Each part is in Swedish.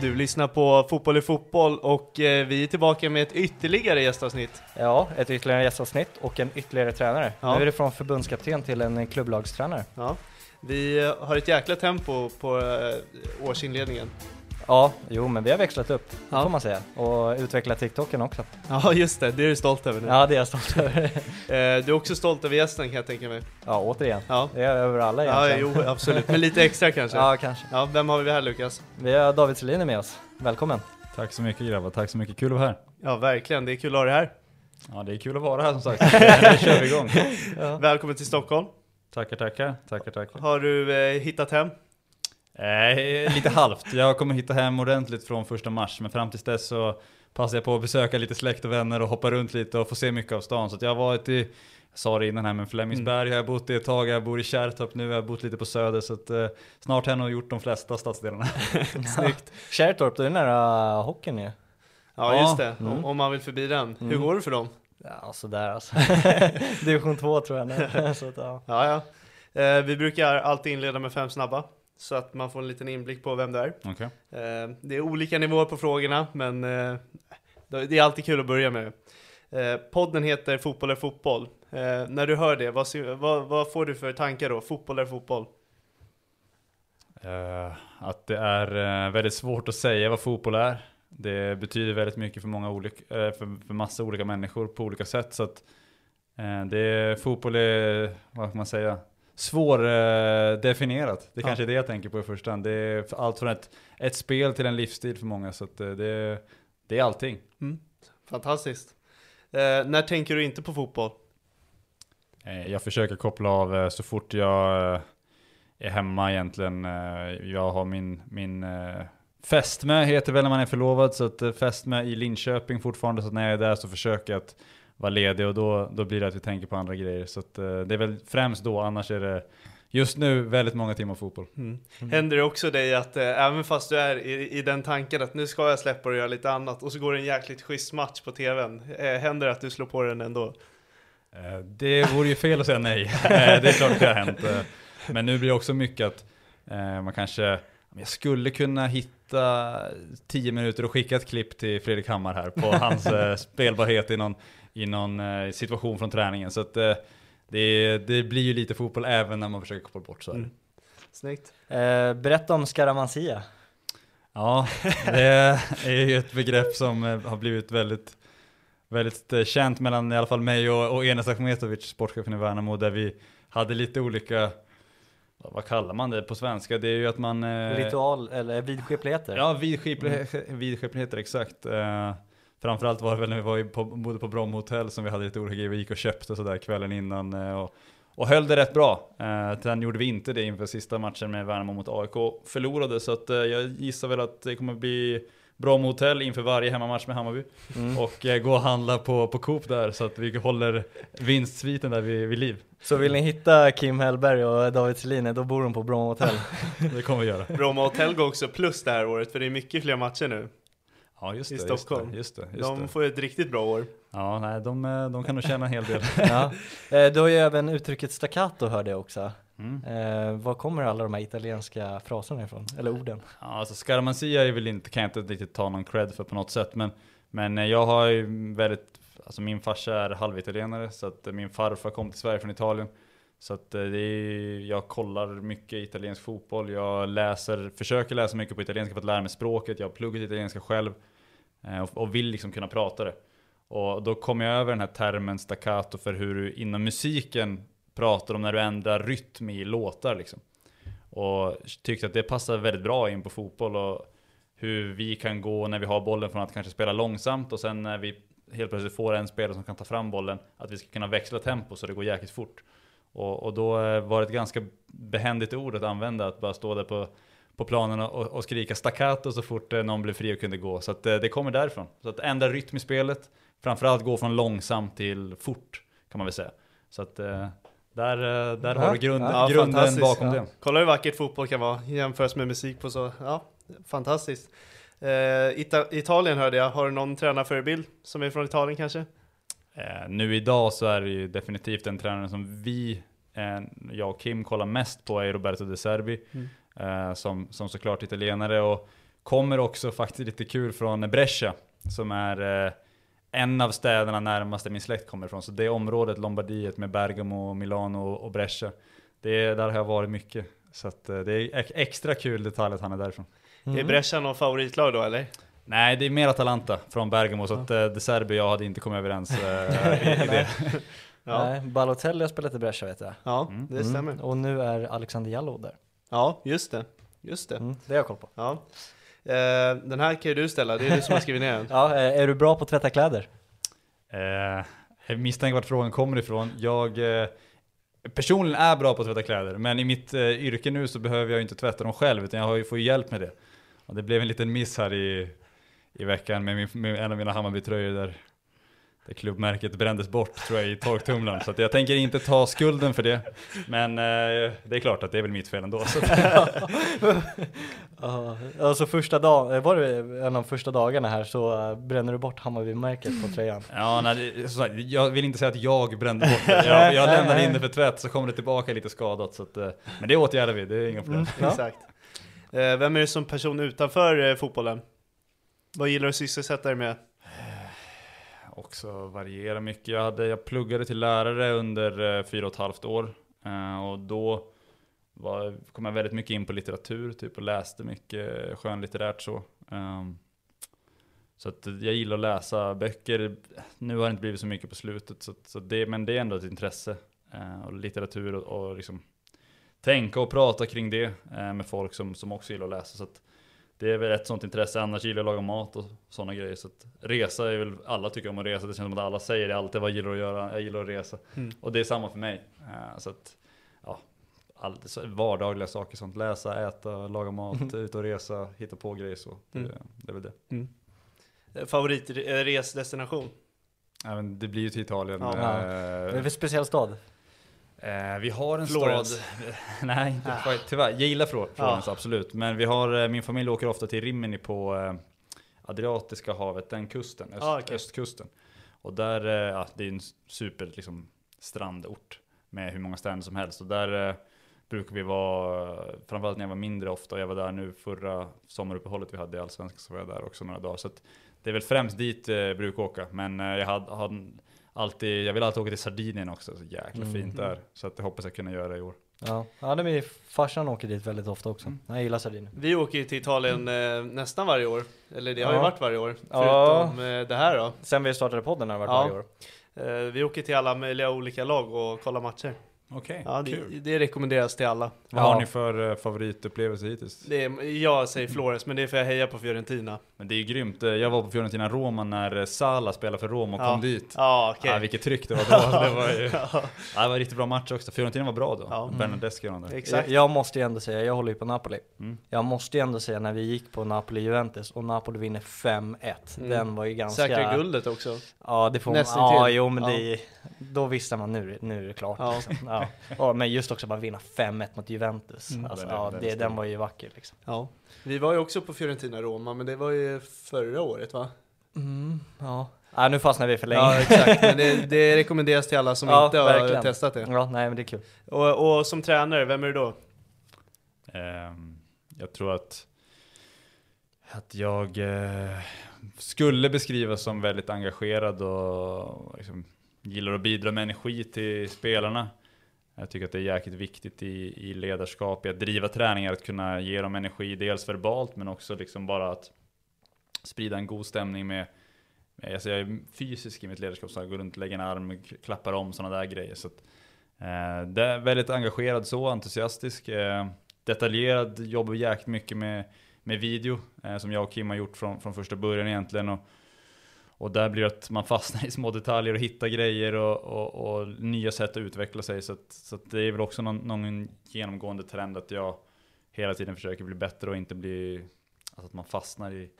Du lyssnar på Fotboll i fotboll och eh, vi är tillbaka med ett ytterligare gästavsnitt. Ja, ett ytterligare gästavsnitt och en ytterligare tränare. Ja. Nu är det från förbundskapten till en klubblagstränare. Ja. Vi eh, har ett jäkla tempo på eh, årsinledningen. Ja, jo men vi har växlat upp, det Ja. får man säga. Och utvecklat TikToken också. Ja, just det. Det är du stolt över nu. Ja, det är jag stolt över. Eh, du är också stolt över gästen kan jag tänka mig. Ja, återigen. Ja, Det är över alla ja egentligen. jo, absolut. Men lite extra kanske. Ja, kanske. Ja, vem har vi här Lukas? Vi har David Selin med oss. Välkommen. Tack så mycket grabbar, tack så mycket. Kul att vara här. Ja, verkligen. Det är kul att ha dig här. Ja, det är kul att vara här som sagt. Nu kör vi igång. Välkommen till Stockholm. Tackar, tackar, tackar, tackar. Har du eh, hittat hem? Eh, lite halvt. Jag kommer hitta hem ordentligt från första mars, men fram tills dess så passar jag på att besöka lite släkt och vänner och hoppa runt lite och få se mycket av stan. Så att jag har varit i, jag sa det innan här, men Flemingsberg har jag bott i ett tag, jag bor i Kärrtorp nu, jag har bott lite på Söder, så att eh, snart har jag nog gjort de flesta stadsdelarna. Snyggt. Kärrtorp, det är nära hockeyn ju. Ja, Ja, just det. mm. Om, om man vill förbi den. Hur Mm. går det för dem? Ja, sådär alltså. Division 2 tror jag nu. Så att, ja. Ja, ja. Eh, vi brukar alltid inleda med fem snabba. Så att man får en liten inblick på vem det är. Okej. Eh, det är olika nivåer på frågorna, men eh, det är alltid kul att börja med. Eh, podden heter Fotboll är fotboll. När du hör det, vad, vad, får du för tankar då? Fotboll är fotboll. Eh, att det är eh, väldigt svårt att säga vad fotboll är. Det betyder väldigt mycket för många olika, eh, för, för massa olika människor på olika sätt. Så att det är, fotboll är, vad kan man säga, svårdefinierat. Definierat. det Ja. kanske är det jag tänker på i första hand. Det är allt från ett, ett spel till en livsstil för många. Så att eh, det, det är allting. Fantastiskt. Eh, när tänker du inte på fotboll? Eh, Jag försöker koppla av eh, så fort jag är hemma egentligen. Jag har min, min fästmö heter väl när man är förlovad, så att fästmö i Linköping fortfarande. Så att när jag är där så försöker jag att vara ledig och då, då blir det att vi tänker på andra grejer. Så att eh, det är väl främst då, annars är det just nu väldigt många timmar fotboll. Händer det också dig att eh, även fast du är i, i den tanken att nu ska jag släppa och göra lite annat och så går det en jäkligt schysst match på tvn. Eh, händer det att du slår på den ändå? Eh, Det vore ju fel att säga nej. Eh, Det är klart det har hänt. Eh, Men nu blir det också mycket att eh, man kanske, jag skulle kunna hitta 10 minuter och skicka ett klipp till Fredrik Hammar här på hans spelbarhet i någon, i någon eh, situation från träningen. Så att eh, det, det blir ju lite fotboll även när man försöker koppla bort så är det. Mm. Snyggt. Eh, berätta om Scaramanzia. Ja, det är ju ett begrepp som har blivit väldigt, väldigt känt mellan i alla fall mig och, och Enes Akhmetovic, sportchefen i Värnamo, där vi hade lite olika, vad kallar man det på svenska? Det är ju att man... eh, Ritual, eller vidskepligheter. Ja, vidskepligheter, vidskepligheter exakt. Framförallt var det väl när vi var på, bodde på Bromma hotell som vi hade lite olika grejer, vi gick och köpte sådär kvällen innan. Eh, och, och höll det rätt bra. Eh, sen gjorde vi inte det inför sista matchen med Värnamo mot AIK. Förlorade så att eh, jag gissar väl att det kommer bli Bromma hotell inför varje hemmamatch med Hammarby. Mm. Och eh, gå och handla på, på Coop där så att vi håller vinstsviten där vid, vid liv. Så vill ni hitta Kim Hellberg och David Selin, då bor de på Bromma Hotel. Det kommer vi göra. Bromma Hotel går också plus det här året, för det är mycket fler matcher nu. Ja just I det, Stockholm. just det. Just det, just De får ett riktigt bra år. Ja, nej, de, eh, de kan nog tjäna en hel del. ja. eh, du har ju även uttrycket staccato hörde jag också. Mm. Eh, var kommer alla de här italienska fraserna ifrån? Eller orden? Ja, alltså Scaramanzia är väl inte, kan jag inte riktigt ta någon cred för på något sätt, men, men jag har ju väldigt, alltså min farsa är halvitalienare, så att min farfar kom till Sverige från Italien. Så att det är, jag kollar mycket italiensk fotboll, jag läser, försöker läsa mycket på italienska för att lära mig språket, jag har pluggat italienska själv Eh, och, vill liksom kunna prata det. Och då kom jag över den här termen staccato för hur du inom musiken pratar om när du ändrar rytm i låtar liksom. Och tyckte att det passar väldigt bra in på fotboll och hur vi kan gå när vi har bollen från att kanske spela långsamt och sen när vi helt plötsligt får en spelare som kan ta fram bollen, att vi ska kunna växla tempo så det går jäkligt fort. Och, och då eh, var det ett ganska behändigt ord att använda, att bara stå där på, på planen och, och skrika staccato så fort eh, någon blev fri och kunde gå. Så att eh, det kommer därifrån. Så att ändra rytm i spelet, framförallt gå från långsamt till fort, kan man väl säga. Så att eh, där, där Ja, har du grund, ja, grunden bakom ja. det. Kolla hur vackert fotboll kan vara jämfört med musik på så, ja, fantastiskt. Eh, Ita- Italien hörde jag, har du någon tränarförebild som är från Italien kanske? Eh, nu idag så är det ju definitivt den tränaren som vi, eh, jag och Kim, kollar mest på är Roberto De Serbi. Eh, som, som såklart italienare och kommer också faktiskt lite kul från Brescia. Som är eh, en av städerna närmast där min släkt kommer ifrån. Så det området, Lombardiet med Bergamo, Milano och Brescia. Det är, där har jag varit mycket. Så att, eh, det är ex- extra kul detalj att han är därifrån. Är Brescia någon favoritlag då eller? Nej, det är mer Atalanta från Bergamo. Så att eh, De Serbi och jag hade inte kommit överens eh, i, i det. Ja, Nej, Balotelli har spelat i Brescia vet jag. ja Mm. det stämmer. Och nu är Alexander Jallow där. Ja, just det. Just det. Mm, det har jag koll på. Ja. Eh, den här kan ju du ställa, det är du som har skrivit ner den. Ja, eh, är du bra på att tvätta kläder? Eh, jag misstänker vart frågan kommer ifrån. Jag eh, personligen är bra på att tvätta kläder, men i mitt eh, yrke nu så behöver jag inte tvätta dem själv, utan jag har ju, får ju hjälp med det. Och det blev en liten miss här i, i veckan med, min, med en av mina Hammarby-tröjor där, där klubbmärket brändes bort tror jag i torktumlaren. Så att jag tänker inte ta skulden för det. Men eh, det är klart att det är väl mitt fel ändå. Så Ja, alltså första dagen, var det en av de första dagarna här så eh, bränner du bort Hammarby-märket på tröjan. Ja, nej, sagt, jag vill inte säga att jag brände bort det. Jag, jag lämnade in det för tvätt så kommer det tillbaka lite skadat. Så att, eh, men det åtgärdar vi, det är inga problem. Ja. Exakt. Eh, vem är du som person utanför eh, fotbollen? Vad gillar du att sysselsätta dig med? Också variera mycket. Jag, hade, jag pluggade till lärare under eh, fyra och ett halvt år. Eh, och då var, kom jag väldigt mycket in på litteratur, typ och läste mycket skönlitterärt så. Ehm, så att jag gillar att läsa böcker. Nu har det inte blivit så mycket på slutet, så, så det, men det är ändå ett intresse. Eh, och litteratur och, och liksom tänka och prata kring det eh, med folk som, som också gillar att läsa. Så att det är väl ett sånt intresse, annars gillar jag att laga mat och sådana grejer. Så att resa är väl, alla tycker om att resa, det känns som att alla säger det alltid, vad gillar du att göra? Jag gillar att resa. Mm. Och det är samma för mig. Eh, så att, ja, all, så vardagliga saker sånt, läsa, äta, laga mat, ut och resa, hitta på grejer så. Det, Mm. det är väl det. Eh, Favoritresdestination? Även, det blir ju till Italien. Ja. Eh, Vad är det för speciell stad? Eh, vi har en Florens. stad, nej inte quite, tyvärr. Jag gillar Flor- Florens absolut. Men vi har, eh, min familj åker ofta till Rimini på eh, Adriatiska havet, den kusten, öst, Ah, okej. östkusten. Och där, eh, ja, det är en super liksom, strandort med hur många stränder som helst. Och där brukar vi vara, framförallt när jag var mindre ofta, och jag var där nu förra sommaruppehållet vi hade i Allsvenskan så var jag där också några dagar. Så det är väl främst dit jag brukar åka. Men jag hade, hade alltid, jag vill alltid åka till Sardinien också, så jäkla Mm. fint där. Så att jag hoppas jag kunna göra det i år. Ja, ja det är farsan åker dit väldigt ofta också. Jag gillar Sardinien. Vi åker ju till Italien eh, nästan varje år. Eller det har ju Ja. varit varje år. Ja. Förutom eh, det här då. Sen vi startade podden har det varit Ja. varje år. Eh, vi åker till alla möjliga olika lag och kollar matcher. Okej, Ja, kul. det, det rekommenderas till alla. Vad Ja. har ni för eh, favoritupplevelse hittills? Det är, jag säger Flores, men det är för att jag hejar på Fiorentina. Men det är ju grymt. Eh, Jag var på Fiorentina Roma när eh, Sala spelade för Roma och Ja. kom dit. Ja, okej. Ja, vilket tryck det var då. Det var, ju, Ja, ja, det var en riktigt bra match också. Fiorentina var bra då. Ja. Bernadeschi och de exakt. Jag, jag måste ju ändå säga, jag håller ju på Napoli. Mm. Jag måste ju ändå säga när vi gick på Napoli-Juventus och Napoli vinner 5-1. Mm. Den var ju ganska... Säkra guldet också. Ja, det får man. Ja, jo men Ja. det, då visste man nu, nu är det klart. Ja. Liksom. Ja. Men just också bara vinna 5-1 mot Juventus. Mm. Alltså, Den ja, den det, den var ju vacker liksom. Ja. Vi var ju också på Fiorentina-Roma, men det var ju förra året va? Mm, ja. ja, nu fastnar vi för länge. Ja, exakt. Men det, det rekommenderas till alla som Ja, inte har verkligen. testat det. Ja, nej men det är kul. Och, och som tränare, vem är du då? Ehm, jag tror att, att jag eh, skulle beskrivas som väldigt engagerad och liksom, gillar att bidra med energi till spelarna. Jag tycker att det är jäkligt viktigt i, i ledarskap, i att driva träningar, att kunna ge dem energi, dels verbalt men också liksom bara att sprida en god stämning med med- Alltså jag är fysisk i mitt ledarskap, så jag går runt, lägger en arm, klappar om sådana där grejer. Så att, eh, det är väldigt engagerad så, entusiastisk. Eh, detaljerad, jobbar jäkligt mycket med, med video, eh, som jag och Kim har gjort från, från första början egentligen. Och, och där blir det att man fastnar i små detaljer och hittar grejer och, och, och nya sätt att utveckla sig. Så, att, så att det är väl också någon, någon genomgående trend att jag hela tiden försöker bli bättre och inte bli, alltså att man fastnar i,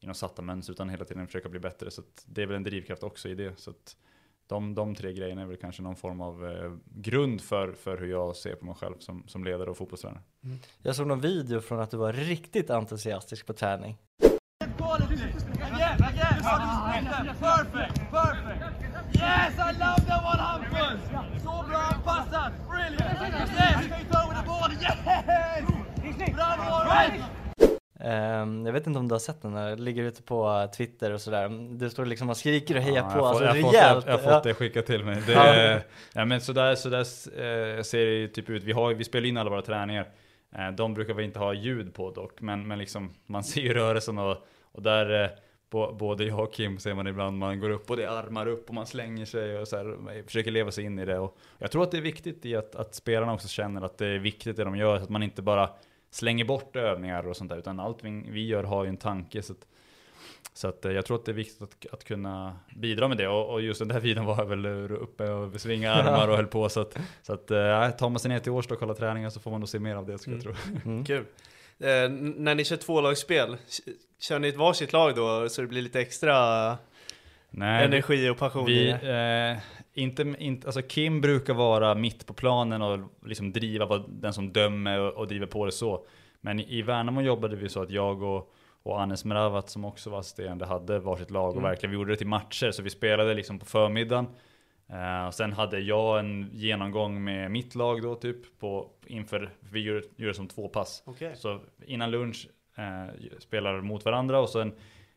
i något satta mönster utan hela tiden försöka bli bättre. Så att det är väl en drivkraft också i det. Så att de, de tre grejerna är väl kanske någon form av eh, grund för, för hur jag ser på mig själv som, som ledare och fotbollstränare. Mm. Jag såg någon video från att du var riktigt entusiastisk på träning. Perfect, perfect. Yes, I love that one, Hampus. Så bra anpassat. Brilliant. Yes, the ball. Yes! Bravo! Ehm, jag vet inte om du har sett den, det ligger ute på Twitter och sådär. Du står liksom och skriker och hejar Ja, på, jag har alltså jag fått-. Jag, jag har fått det skickat till mig. Det, Ja. ja. men sådär, sådär eh, ser det ju typ ut. Vi, har, vi spelar in alla våra träningar. Eh, de brukar vi inte ha ljud på dock, men, men liksom, man ser ju rörelsen och, och där eh, både jag och Kim ser man ibland, man går upp och det är armar upp och man slänger sig och så här, försöker leva sig in i det. Och jag tror att det är viktigt i att, att spelarna också känner att det är viktigt det de gör, så att man inte bara slänger bort övningar och sånt där, utan allt vi, vi gör har ju en tanke. Så att, så att, eh, jag tror att det är viktigt att, att kunna bidra med det och, och just den där videon var jag väl uppe och svinga armar och höll på så att, så att eh, tar man sig ner till Årsta och kollar träningar så får man nog se mer av det skulle jag tro. Mm. Kul. Eh, när ni kör tvålagsspel, kör ni ett varsitt lag då så det blir lite extra Nej, energi och passion i vi, det? eh, inte, inte, alltså Kim brukar vara mitt på planen och liksom driva, vara den som dömer och, och driver på det så. Men i, i Värnamo jobbade vi så att jag och, och Anes Meravat som också var assisterande hade varsitt lag och Mm. verkligen vi gjorde det till matcher. Så vi spelade liksom på förmiddagen. Och sen hade jag en genomgång med mitt lag då typ på, inför, vi gör det som två pass. Okej. Så innan lunch eh, spelar mot varandra och sen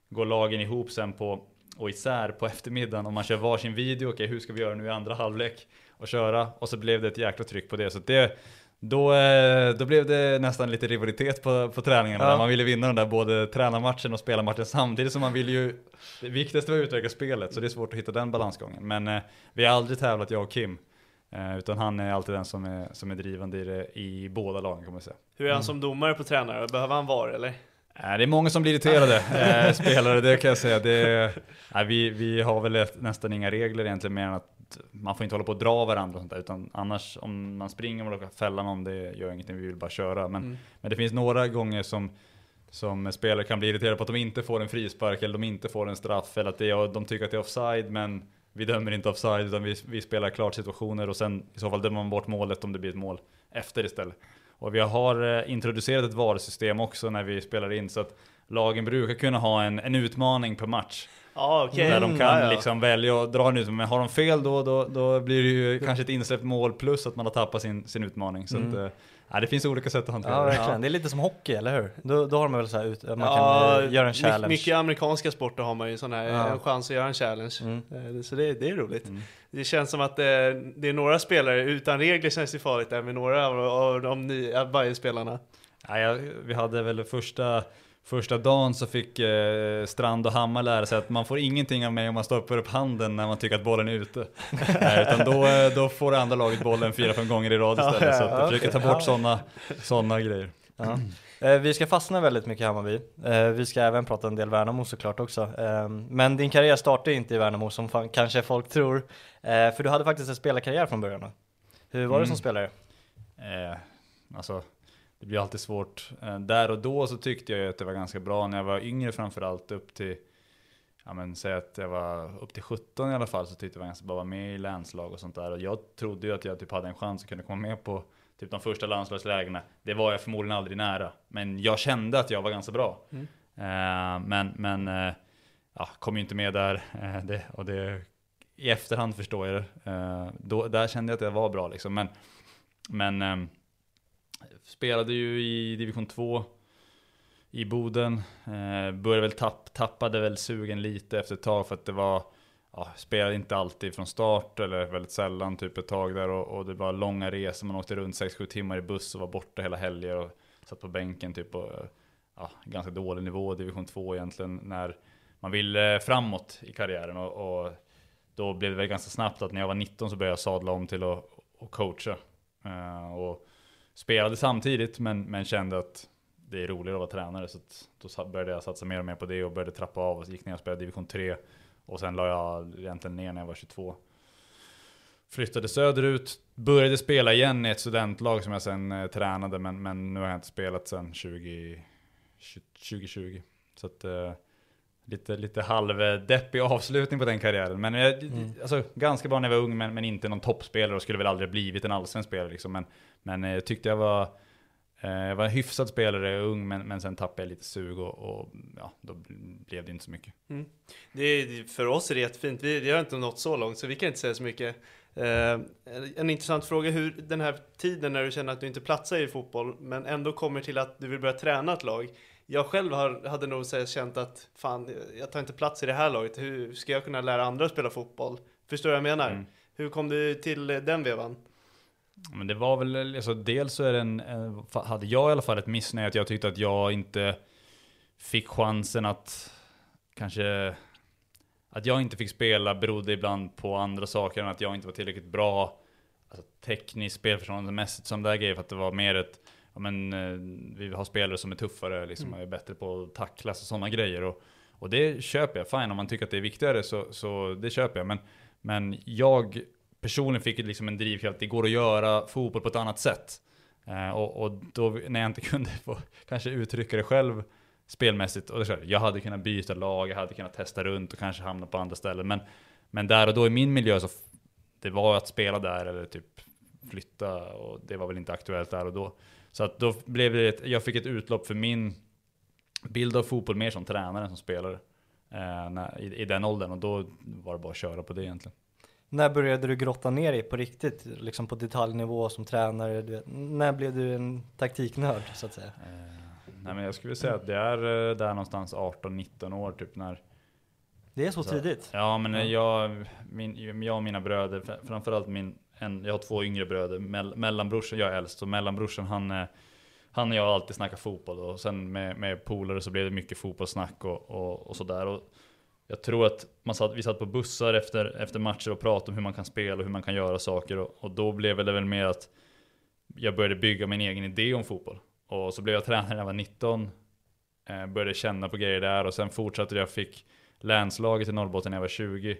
går lagen ihop sen på och isär på eftermiddagen om man kör varsin video. Okej, hur ska vi göra nu i andra halvlek och köra? Och så blev det ett jäkla tryck på det. Så det då, eh, då blev det nästan lite rivalitet på, på träningarna. Ja. Man ville vinna den där både tränarmatchen och spelarmatchen samtidigt som man vill ju Det viktigaste var att utveckla spelet, så det är svårt att hitta den balansgången. Men eh, vi har aldrig tävlat jag och Kim. Eh, utan han är alltid den som är, som är drivande i, det, i båda lagen kan man säga. Hur är han som domare på tränare? Behöver han VAR eller? Eh, Det är många som blir irriterade, eh, spelare, det kan jag säga. Det, vi, vi har väl nästan inga regler egentligen mer än att man får inte hålla på och dra varandra och sånt där, utan annars om man springer och råkar fälla någon, det gör ingenting, vi vill bara köra. Men, Mm. men det finns några gånger som, som spelare kan bli irriterade på att de inte får en frispark eller de inte får en straff eller att det är, de tycker att det är offside men vi dömer inte offside utan vi, vi spelar klart situationer och sen i så fall dömer man bort målet om det blir ett mål efter istället. Och vi har eh, introducerat ett VAR-system också när vi spelar in så att lagen brukar kunna ha en, en utmaning per match. Ja okej. Där de kan Ja, ja. liksom välja att dra en utmaning. Men har de fel då, då, då blir det ju kanske ett insläppt mål plus att man har tappat sin, sin utmaning. Så att, eh, ja, det finns olika sätt att hantera Ja, det. verkligen. Det är lite som hockey, eller hur? Då, då har de väl så här ut, att man Ja, kan eh, göra en challenge. Mycket amerikanska sporter har man ju sån här Ja. en chans att göra en challenge. Mm. Eh, Så det, det är roligt. Mm. Det känns som att eh, det är några spelare utan regler känns det farligt där med några av, av de nya, varje spelarna. Ja, jag, vi hade väl första, Första dagen så fick eh, Strand och Hammar lära sig att man får ingenting av mig om man stoppar upp handen när man tycker att bollen är ute. Nej, utan då, eh, då får andra laget bollen fyra, fem gånger i rad istället. Ja, så att ja, försöker ta bort Ja. sådana såna grejer. Ja. Eh, vi ska fastna väldigt mycket i Hammarby. Eh, vi ska även prata en del Värnamo såklart också. Eh, men din karriär startade inte i Värnamo som fan, kanske folk tror. För du hade faktiskt en spelarkarriär från början. Hur var det som Mm. spelare? Alltså, det blir alltid svårt. Eh, där och då så tyckte jag att det var ganska bra när jag var yngre framförallt upp till, ja men säg att jag var upp till 17 i alla fall så tyckte jag det var ganska bra att vara med i länslag och sånt där. Och jag trodde ju att jag typ hade en chans att kunna komma med på typ de första landslagslägena. Det var jag förmodligen aldrig nära. Men jag kände att jag var ganska bra. Mm. Eh, men men eh, ja, kom ju inte med där. Det, och det, I efterhand förstår jag det. Då, där kände jag att jag var bra liksom. Men, men ehm, spelade ju i division 2 i Boden. Eh, började väl tapp, tappade väl sugen lite efter ett tag för att det var Ja, spelade inte alltid från start eller väldigt sällan typ ett tag där och, och det var långa resor. Man åkte runt 6-7 timmar i buss och var borta hela helger och satt på bänken typ på ja, ganska dålig nivå, division 2 egentligen, när man ville framåt i karriären och, och då blev det väl ganska snabbt att när jag var 19 så började jag sadla om till att, eh, och coacha. Uh, och spelade samtidigt men, men kände att det är roligare att vara tränare så att då började jag satsa mer och mer på det och började trappa av och gick ner och spelade division 3 och sen la jag egentligen ner när jag var 22. Flyttade söderut, började spela igen i ett studentlag som jag sen eh, tränade men, men nu har jag inte spelat sen 20, 2020. Så att eh, lite, lite halvdeppig avslutning på den karriären. Men jag, Mm. alltså, ganska bra när jag var ung men, men inte någon toppspelare och skulle väl aldrig blivit en allsvensk spelare liksom. Men, men eh, jag tyckte jag var eh, jag var en hyfsad spelare, ung, men, men sen tappade jag lite sug och, och ja, då blev det inte så mycket. Mm. Det är, för oss är det jättefint. Vi, vi har inte nått så långt så vi kan inte säga så mycket. Eh, en intressant fråga, hur den här tiden när du känner att du inte platsar i fotboll men ändå kommer till att du vill börja träna ett lag. Jag själv har, hade nog så här känt att fan, jag tar inte plats i det här laget. Hur ska jag kunna lära andra att spela fotboll? Förstår du vad jag menar? Mm. Hur kom du till den vevan? Men det var väl, alltså dels så är det en, en, hade jag i alla fall ett missnöje att jag tyckte att jag inte fick chansen att kanske, att jag inte fick spela berodde ibland på andra saker än att jag inte var tillräckligt bra alltså, tekniskt, spelförståndemässigt som det här grejen, för att det var mer ett, ja men eh, vi har spelare som är tuffare, liksom, och är bättre på att tacklas och sådana grejer. Och, och det köper jag, fine om man tycker att det är viktigare så, så det köper jag. Men, men jag personligen fick liksom en drivkraft, det går att göra fotboll på ett annat sätt. Eh, och, och då när jag inte kunde få kanske uttrycka det själv spelmässigt, och det jag hade kunnat byta lag, jag hade kunnat testa runt och kanske hamna på andra ställen. Men, men där och då i min miljö så det var att spela där eller typ flytta och det var väl inte aktuellt där och då. Så att då blev det, ett, jag fick ett utlopp för min bild av fotboll mer som tränare än som spelare. Eh, när, i, I den åldern och då var det bara att köra på det egentligen. När började du grotta ner dig på riktigt, liksom på detaljnivå som tränare? Du när blev du en taktiknörd så att säga? Eh, nej men jag skulle säga att det är eh, där någonstans 18-19 år typ när Det är så tidigt? Ja men Ja. jag, min, jag och mina bröder, fr- framförallt min, en, jag har två yngre bröder, mell, mellanbrorsan, jag är äldst, så mellanbrorsan han, eh, han och jag har alltid snackat fotboll och sen med, med polare så blev det mycket fotbollssnack och, och, och sådär. Och jag tror att man satt, vi satt på bussar efter, efter matcher och pratade om hur man kan spela och hur man kan göra saker och, och då blev det väl mer att jag började bygga min egen idé om fotboll. Och så blev jag tränare när jag var 19, eh, började känna på grejer där och sen fortsatte jag, fick länslaget i Norrbotten när jag var 20.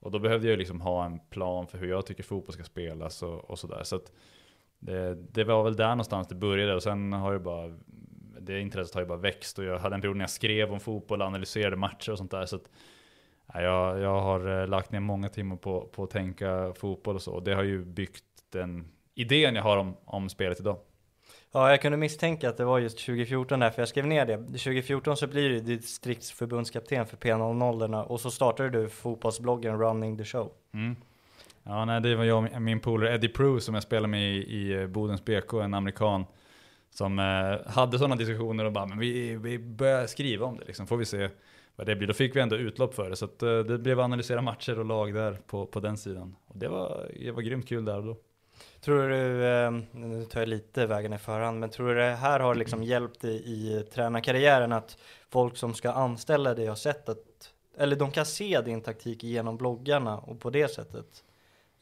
Och då behövde jag ju liksom ha en plan för hur jag tycker fotboll ska spelas och, och sådär. Så att det, det var väl där någonstans det började och sen har ju bara det intresset har ju bara växt och jag hade en period när jag skrev om fotboll, analyserade matcher och sånt där. Så att, ja, jag, jag har eh, lagt ner många timmar på, på att tänka fotboll och så. Och det har ju byggt den idén jag har om, om spelet idag. Ja, jag kunde misstänka att det var just 2014 där, för jag skrev ner det. 2014 så blir du distriktsförbundskapten för P00 och så startade du fotbollsbloggen Running the Show. Mm. Ja, nej, det var jag och min polare Eddie Prue som jag spelade med i, i eh, Bodens BK, en amerikan. Som eh, hade sådana diskussioner och bara, men vi, vi börjar skriva om det liksom, får vi se vad det blir. Då fick vi ändå utlopp för det, så att, eh, det blev att analysera matcher och lag där på, på den sidan. Och det var, det var grymt kul där och då. Tror du, eh, nu tar jag lite vägen i förhand, men tror du det här har liksom hjälpt dig i tränarkarriären att folk som ska anställa dig har sett att, eller de kan se din taktik genom bloggarna och på det sättet?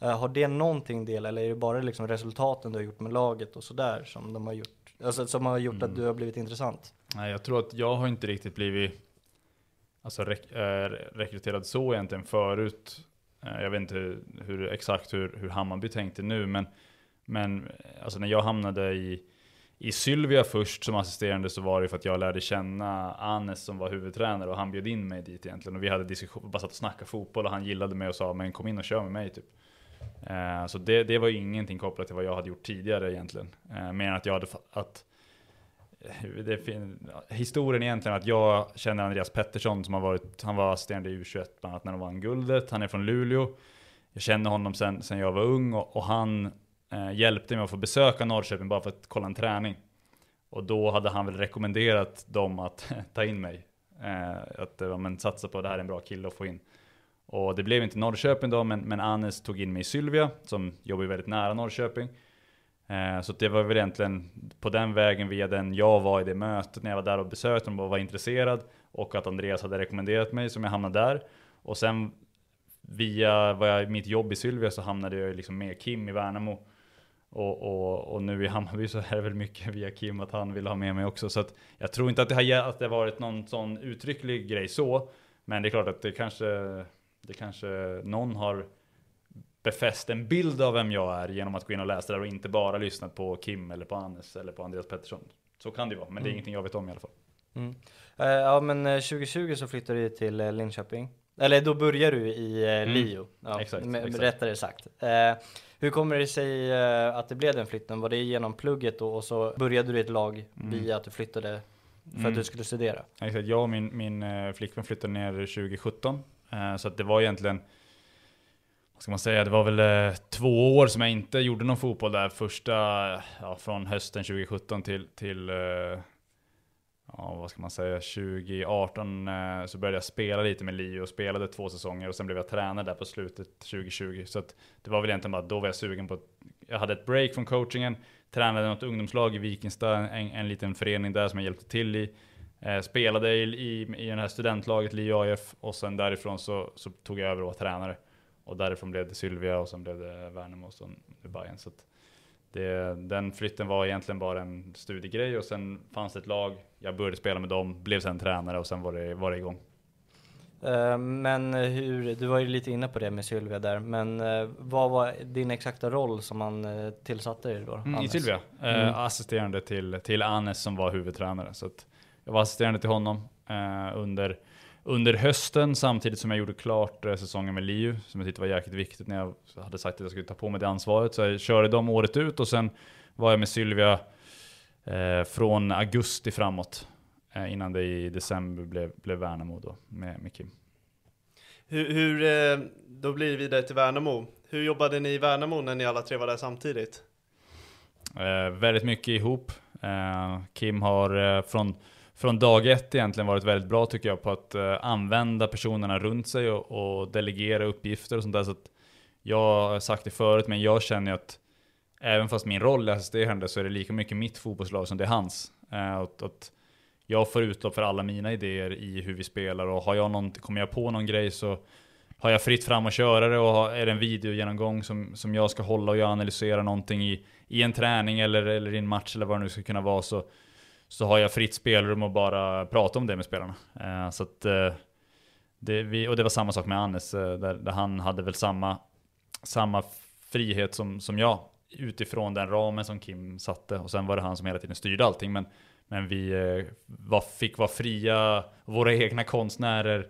Eh, har det någonting del eller är det bara liksom resultaten du har gjort med laget och sådär som de har gjort, alltså som har gjort att Mm. du har blivit intressant? Nej, jag tror att jag har inte riktigt blivit alltså, rek eh, rekryterad så egentligen förut. Jag vet inte hur, hur exakt hur, hur Hammarby tänkte nu, men, men alltså, när jag hamnade i, i Sylvia först som assisterande så var det för att jag lärde känna Anes som var huvudtränare och han bjöd in mig dit egentligen. Och vi hade diskussion, bara satt och snackade fotboll och han gillade mig och sa men kom in och kör med mig typ. Eh, så det, det var ju ingenting kopplat till vad jag hade gjort tidigare egentligen. Eh, mer än att jag hade att eh, det fin- historien egentligen att jag känner Andreas Pettersson som har varit, han var assisterande i U21 bland annat när de vann guldet. Han är från Luleå. Jag känner honom sen, sen jag var ung och, och han eh, hjälpte mig att få besöka Norrköping bara för att kolla en träning. Och då hade han väl rekommenderat dem att ta in mig. Eh, att ja, men, satsa på det här är en bra kille att få in. Och det blev inte Norrköping då, men, men Anes tog in mig i Sylvia, som jobbar ju väldigt nära Norrköping. Eh, så det var väl egentligen på den vägen via den jag var i det mötet när jag var där och besökte dem och var intresserad. Och att Andreas hade rekommenderat mig som jag hamnade där. Och sen via vad jag, mitt jobb i Sylvia så hamnade jag liksom med Kim i Värnamo. Och, och, och nu i Hammarby så är det väl mycket via Kim att han vill ha med mig också. Så att jag tror inte att det har att det varit någon sån uttrycklig grej så. Men det är klart att det kanske, det kanske någon har befäst en bild av vem jag är genom att gå in och läsa där och inte bara lyssnat på Kim eller på Hannes eller på Andreas Pettersson. Så kan det vara, men det är Mm. ingenting jag vet om i alla fall. Mm. Eh, ja men eh, 2020 så flyttade du till eh, Linköping. Eller då börjar du i eh, Mm. Lio. Ja, Exakt, med- exakt. Rättare sagt. Eh, hur kommer det sig eh, att det blev den flytten? Var det genom plugget då och så började du i ett lag Mm. via att du flyttade för Mm. att du skulle studera? Exakt, jag och min, min eh, flickvän flyttade ner 2017. Eh, så att det var egentligen, vad ska man säga, det var väl eh, två år som jag inte gjorde någon fotboll där. Första, ja, från hösten 2017 till, till eh, ja, vad ska man säga, 2018 eh, så började jag spela lite med Leo, och spelade två säsonger och sen blev jag tränare där på slutet 2020. Så att det var väl egentligen bara då var jag sugen på, att- jag hade ett break från coachingen, tränade något ungdomslag i Vikingstad, en, en liten förening där som jag hjälpte till i. Eh, spelade i, i, i det här studentlaget, Leo AIF, och sen därifrån så, så tog jag över och var tränare. Och därifrån blev det Sylvia och sen blev det Värnamo och sen Bayern. Så att det, den flytten var egentligen bara en studiegrej och sen fanns det ett lag, jag började spela med dem, blev sen tränare och sen var det, var det igång. Eh, men hur, du var ju lite inne på det med Sylvia där, men eh, vad var din exakta roll som man eh, tillsatte dig då? Mm, I? Sylvia, Mm. eh, assisterande till, till Anes som var huvudtränare. Så jag var assisterande till honom eh, under, under hösten samtidigt som jag gjorde klart eh, säsongen med Liu som jag tyckte var jäkligt viktigt när jag hade sagt att jag skulle ta på mig det ansvaret. Så jag körde dem året ut och sen var jag med Sylvia eh, från augusti framåt. Eh, innan det i december blev, blev Värnamo då med, med Kim. Hur, hur, eh, då blir det vidare till Värnamo. Hur jobbade ni i Värnamo när ni alla tre var där samtidigt? Eh, väldigt mycket ihop. Kim har från, från dag ett egentligen varit väldigt bra tycker jag på att eh, använda personerna runt sig och, och delegera uppgifter och sånt där. Så att jag har sagt det förut, men jag känner ju att även fast min roll är assisterande så är det lika mycket mitt fotbollslag som det är hans. Eh, att, att jag får utlopp för alla mina idéer i hur vi spelar och har jag någon, kommer jag på någon grej så har jag fritt fram att köra det och har- är det en videogenomgång som, som jag ska hålla och jag analyserar någonting i, i en träning eller, eller i en match eller vad det nu ska kunna vara så, så har jag fritt spelrum och bara prata om det med spelarna. Eh, så att, eh, det, vi, och det var samma sak med Annes, eh, där, där han hade väl samma, samma frihet som, som jag utifrån den ramen som Kim satte och sen var det han som hela tiden styrde allting men, men vi eh, var, fick vara fria, våra egna konstnärer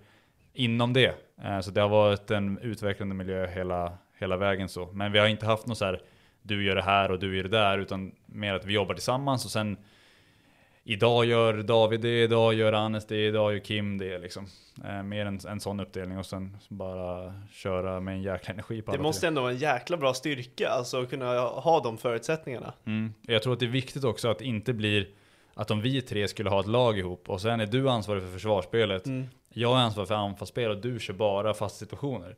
inom det. Eh, Så det har varit en utvecklande miljö hela, hela vägen så. Men vi har inte haft något så här, du gör det här och du gör det där, utan mer att vi jobbar tillsammans och sen Idag gör David det, idag gör Anes det, idag gör Kim det liksom. Eh, mer en, en sån uppdelning och sen bara köra med en jäkla energi på Det alla måste tre. ändå vara en jäkla bra styrka, alltså att kunna ha de förutsättningarna. Mm. Jag tror att det är viktigt också att det inte blir att om vi tre skulle ha ett lag ihop och sen är du ansvarig för försvarsspelet, Mm. jag är ansvarig för anfallsspel och du kör bara fasta situationer.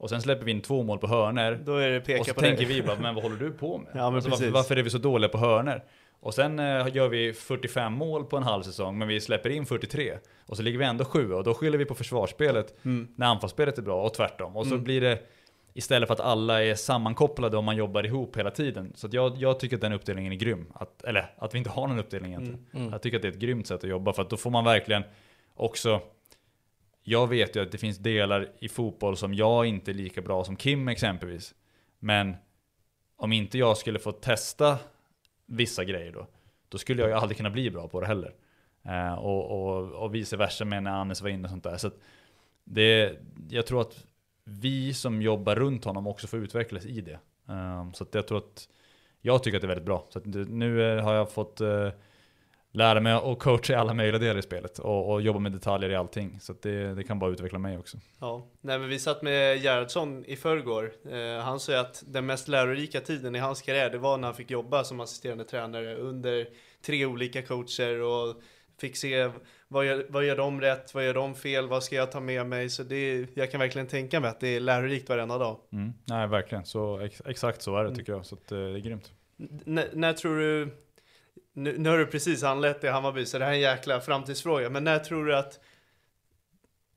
och sen släpper vi in två mål på hörner. Då är det peka Och så på tänker dig. vi bara, men vad håller du på med? Ja, alltså, varför, varför är vi så dåliga på hörner? Och sen eh, gör vi 45 mål på en halv säsong, men vi släpper in 43. Och så ligger vi ändå sjua och då skyller vi på försvarsspelet Mm. när anfallsspelet är bra och tvärtom. Och så blir det istället för att alla är sammankopplade och man jobbar ihop hela tiden. Så jag, jag tycker att den uppdelningen är grym. Att, eller att vi inte har någon uppdelning egentligen. Mm. Jag tycker att det är ett grymt sätt att jobba för att då får man verkligen också jag vet ju att det finns delar i fotboll som jag inte är lika bra som Kim exempelvis. Men om inte jag skulle få testa vissa grejer då, då skulle jag ju aldrig kunna bli bra på det heller. Eh, och, och, och vice versa med när Anis var inne och sånt där. Så att det, jag tror att vi som jobbar runt honom också får utvecklas i det. Eh, så att jag tror att jag tycker att det är väldigt bra. Så att nu eh, har jag fått eh, lära mig att coacha i alla möjliga delar i spelet och, och jobba med detaljer i allting. Så det, det kan bara utveckla mig också. Ja, nej men vi satt med Gerhardsson i förrgår. Eh, han sa att den mest lärorika tiden i hans karriär, det var när han fick jobba som assisterande tränare under tre olika coacher och fick se vad gör, vad gör de rätt, vad gör de fel, vad ska jag ta med mig? Så det, jag kan verkligen tänka mig att det är lärorikt varenda dag. Mm. Nej, verkligen. Så ex, exakt så är det tycker jag. Så att, eh, det är grymt. N- när tror du, nu, nu har du precis anlett i Hammarby så det här är en jäkla framtidsfråga, men när tror du att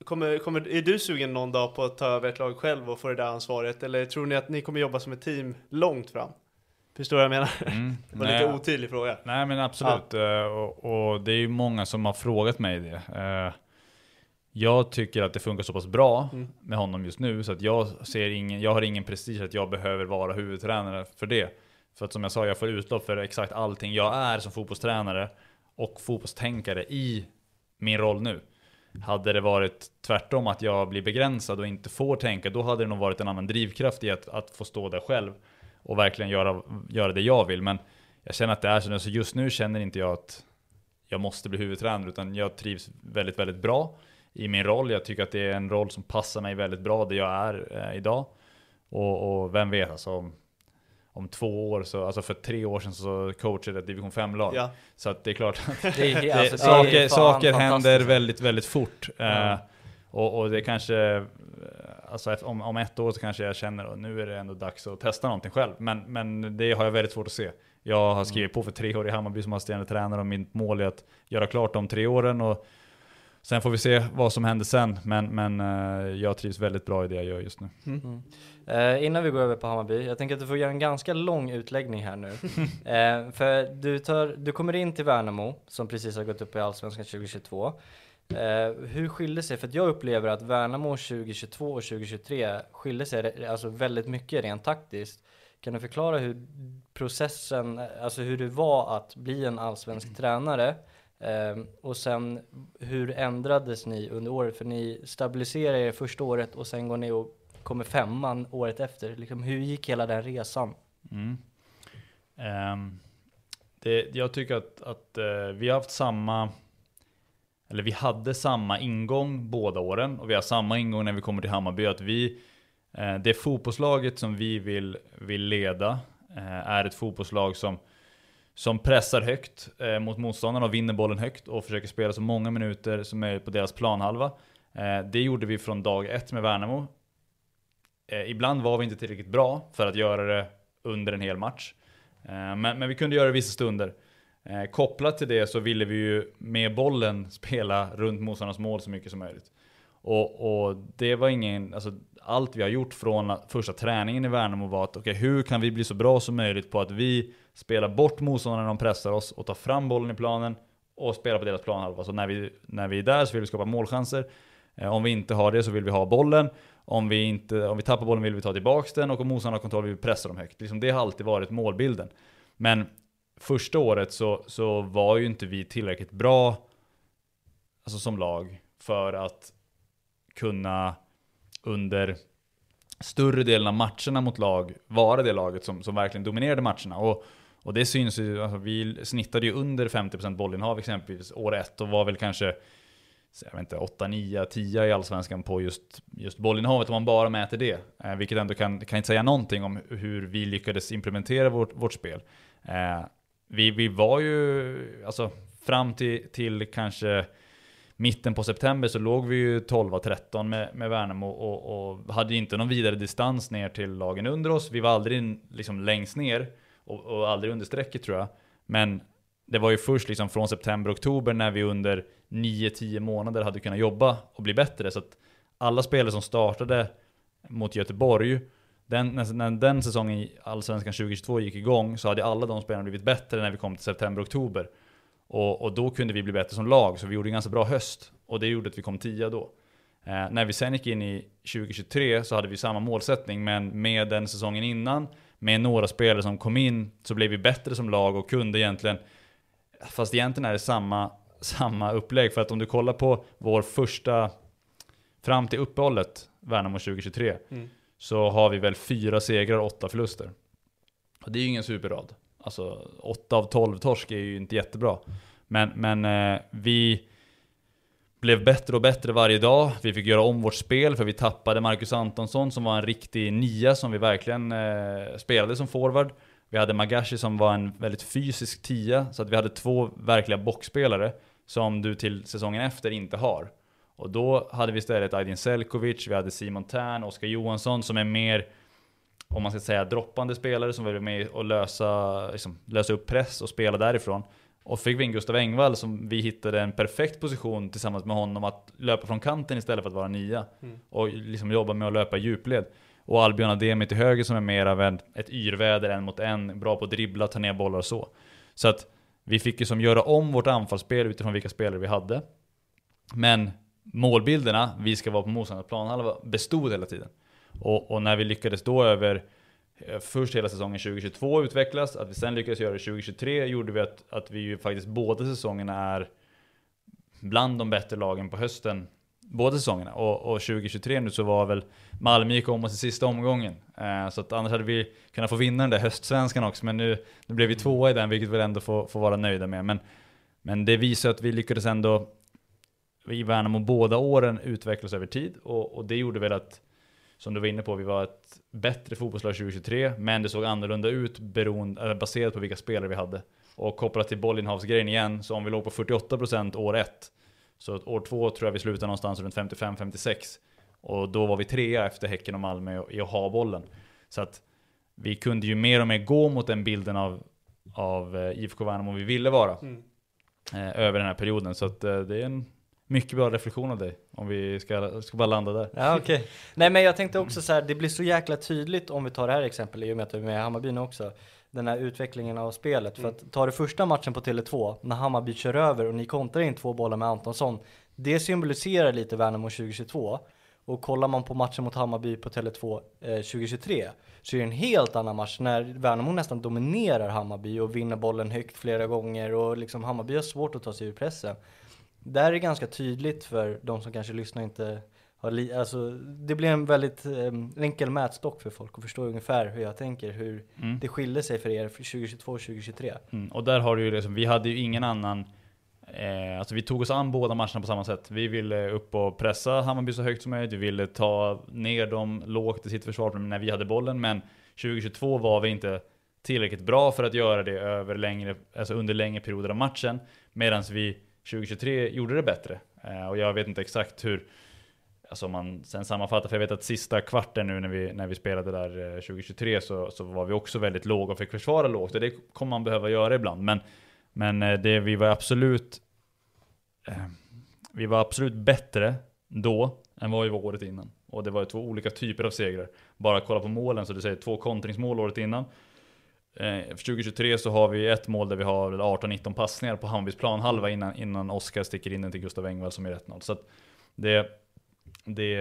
Kommer, kommer, är du sugen någon dag på att ta över ett lag själv och få det där ansvaret? Eller tror ni att ni kommer jobba som ett team långt fram? Förstår du vad jag menar? Mm. Det var Nej. lite otydlig fråga. Nej men absolut. Eh, Och, och det är ju många som har frågat mig det. Eh, Jag tycker att det funkar så pass bra Mm. med honom just nu så att jag ser ingen, jag har ingen prestige att jag behöver vara huvudtränare för det. För att som jag sa, jag får utlopp för exakt allting jag är som fotbollstränare och fotbollstänkare i min roll nu. Hade det varit tvärtom att jag blir begränsad och inte får tänka, då hade det nog varit en annan drivkraft i att, att få stå där själv och verkligen göra, göra det jag vill. Men jag känner att det är så nu, så just nu känner inte jag att jag måste bli huvudtränare, utan jag trivs väldigt, väldigt bra i min roll. Jag tycker att det är en roll som passar mig väldigt bra, det jag är eh, idag. Och, och vem vet, alltså om, om två år, så, alltså för tre år sedan så coachade ett division 5-lag. Ja. Så att det är klart att Det är, alltså, det saker, saker händer väldigt, väldigt fort. Ja. Eh, och, och det kanske, eh, alltså om, om ett år så kanske jag känner att nu är det ändå dags att testa någonting själv. Men, men det har jag väldigt svårt att se. Jag har skrivit på för tre år i Hammarby som assisterande tränare och mitt mål är att göra klart de tre åren. Och sen får vi se vad som händer sen. Men, men eh, jag trivs väldigt bra i det jag gör just nu. Eh, innan vi går över på Hammarby, jag tänker att du får göra en ganska lång utläggning här nu. eh, för du, tar, du kommer in till Värnamo, som precis har gått upp i Allsvenskan 2022. Eh, hur skilde sig, för att jag upplever att Värnamo 2022 och 2023 skilde sig alltså väldigt mycket rent taktiskt. Kan du förklara hur processen, alltså hur det var att bli en allsvensk tränare? Eh, och sen hur ändrades ni under året? För ni stabiliserade er första året och sen går ni och kommer femman året efter. Liksom, hur gick hela den resan? Mm. Um, det, jag tycker att, att uh, vi har haft samma, eller vi hade samma ingång båda åren och vi har samma ingång när vi kommer till Hammarby. Att vi, uh, det fotbollslaget som vi vill, vill leda uh, är ett fotbollslag som, som pressar högt eh, mot motståndarna och vinner bollen högt och försöker spela så många minuter som möjligt på deras planhalva. Eh, det gjorde vi från dag ett med Värnamo. Eh, ibland var vi inte tillräckligt bra för att göra det under en hel match. Eh, men, men vi kunde göra det vissa stunder. Eh, kopplat till det så ville vi ju med bollen spela runt motståndarnas mål så mycket som möjligt. Och, och det var ingen, alltså allt vi har gjort från första träningen i Värnamo var att okej, hur kan vi bli så bra som möjligt på att vi spelar bort motståndarna när de pressar oss och tar fram bollen i planen och spelar på deras planhalva. Så när vi, när vi är där så vill vi skapa målchanser. Eh, om vi inte har det så vill vi ha bollen. Om vi, inte, om vi tappar bollen vill vi ta tillbaks den och om motståndarna har kontroll vill vi pressa dem högt. Liksom det har alltid varit målbilden. Men första året så, så var ju inte vi tillräckligt bra alltså som lag för att kunna under större delen av matcherna mot lag vara det laget som, som verkligen dominerade matcherna. Och, och det syns ju, alltså vi snittade ju under 50% bollinnehav exempelvis år ett och var väl kanske jag vet inte, 8, 9, 10 i Allsvenskan på just, just bollinnehavet om man bara mäter det. Eh, vilket ändå kan, kan inte säga någonting om hur vi lyckades implementera vårt, vårt spel. Eh, vi, vi var ju, alltså fram till, till kanske mitten på september så låg vi ju 12-13 med, med Värnamo och, och hade inte någon vidare distans ner till lagen under oss. Vi var aldrig liksom längst ner och, och aldrig under strecket tror jag. Men det var ju först liksom från september-oktober när vi under 9-10 månader hade kunnat jobba och bli bättre. Så att alla spelare som startade mot Göteborg, den, när, när den säsongen i Allsvenskan 2022 gick igång så hade alla de spelarna blivit bättre när vi kom till september-oktober. Och, och, då kunde vi bli bättre som lag, så vi gjorde en ganska bra höst. Och det gjorde att vi kom tia då. Eh, när vi sen gick in i 2023 så hade vi samma målsättning, men med den säsongen innan, med några spelare som kom in, så blev vi bättre som lag och kunde egentligen, fast egentligen är det samma, samma upplägg. För att om du kollar på vår första, fram till uppehållet, Värnamo 2023, Mm. så har vi väl fyra segrar och åtta förluster. Och det är ju ingen superrad. Alltså 8 av 12 torsk är ju inte jättebra. Men, men eh, vi blev bättre och bättre varje dag. Vi fick göra om vårt spel för vi tappade Marcus Antonsson som var en riktig nia som vi verkligen eh, spelade som forward. Vi hade Magashi som var en väldigt fysisk tia, så att vi hade två verkliga boxspelare som du till säsongen efter inte har. Och då hade vi istället Aydin Selkovic, vi hade Simon Tern, Oskar Johansson som är mer om man ska säga droppande spelare som vara med och lösa, liksom, lösa upp press och spela därifrån. Och fick vi in Gustav Engvall som vi hittade en perfekt position tillsammans med honom att löpa från kanten istället för att vara nia. Mm. Och liksom jobba med att löpa i djupled. Och Albion Ademi till höger som är mer av en, ett yrväder en mot en, bra på att dribbla, ta ner bollar och så. Så att vi fick ju som göra om vårt anfallsspel utifrån vilka spelare vi hade. Men målbilderna, vi ska vara på motståndarnas planhalva, bestod hela tiden. Och, och när vi lyckades då över eh, först hela säsongen 2022 utvecklas, att vi sen lyckades göra det 2023 gjorde vi att, att vi ju faktiskt båda säsongerna är bland de bättre lagen på hösten. Båda säsongerna. Och, och 2023 nu så var väl Malmö gick om oss i sista omgången. Eh, så att annars hade vi kunnat få vinna den där höstsvenskan också. Men nu, nu blev vi tvåa i den, vilket vi ändå får, får vara nöjda med. Men, men det visar att vi lyckades ändå i Värnamo båda åren utvecklas över tid. Och, och det gjorde väl att som du var inne på, vi var ett bättre fotbollslag 2023, men det såg annorlunda ut beroende, eller baserat på vilka spelare vi hade. Och kopplat till bollinnehavsgrejen igen, så om vi låg på 48% år ett, så år två tror jag vi slutade någonstans runt 55-56. Och då var vi trea efter Häcken och Malmö i att ha bollen. Så att vi kunde ju mer och mer gå mot den bilden av, av eh, IFK Värnamo vi ville vara. Mm. Eh, över den här perioden. Så att eh, det är en mycket bra reflektion av dig. Om vi ska, ska bara landa där. Ja okej. Nej men jag tänkte också så här, det blir så jäkla tydligt om vi tar det här exemplet i och med att du är med i Hammarby nu också. Den här utvecklingen av spelet. För att ta det första matchen på Tele2, när Hammarby kör över och ni kontrar in två bollar med Antonsson. Det symboliserar lite Värnamo 2022. Och kollar man på matchen mot Hammarby på Tele2 eh, 2023 så är det en helt annan match när Värnamo nästan dominerar Hammarby och vinner bollen högt flera gånger och liksom Hammarby har svårt att ta sig ur pressen. Där är det ganska tydligt för de som kanske lyssnar inte har alltså det blir en väldigt eh, enkel mätstock för folk att förstå ungefär hur jag tänker, hur Mm. det skiljer sig för er för 2022 och 2023. Mm, och där har du ju liksom, vi hade ju ingen annan eh, Alltså vi tog oss an båda matcherna på samma sätt. Vi ville upp och pressa Hammarby så högt som möjligt. Vi ville ta ner dem lågt i sitt försvar när vi hade bollen. Men 2022 var vi inte tillräckligt bra för att göra det över längre, alltså under längre perioder av matchen. Medan vi 2023 gjorde det bättre. Eh, och jag vet inte exakt hur Alltså om man sen sammanfattar, för jag vet att sista kvarten nu när vi, när vi spelade där eh, 2023 så, så var vi också väldigt låga och fick försvara lågt. Och det kommer man behöva göra ibland. Men, men eh, det, vi var absolut Vi var absolut bättre då än vad vi var året innan. Och det var ju två olika typer av segrar. Bara kolla på målen, så du säger två kontringsmål året innan. Eh, för 2023 så har vi ett mål där vi har 18-19 passningar på Hammarbys planhalva innan, innan Oskar sticker in den till Gustav Engvall som är 1-0. Så det, det,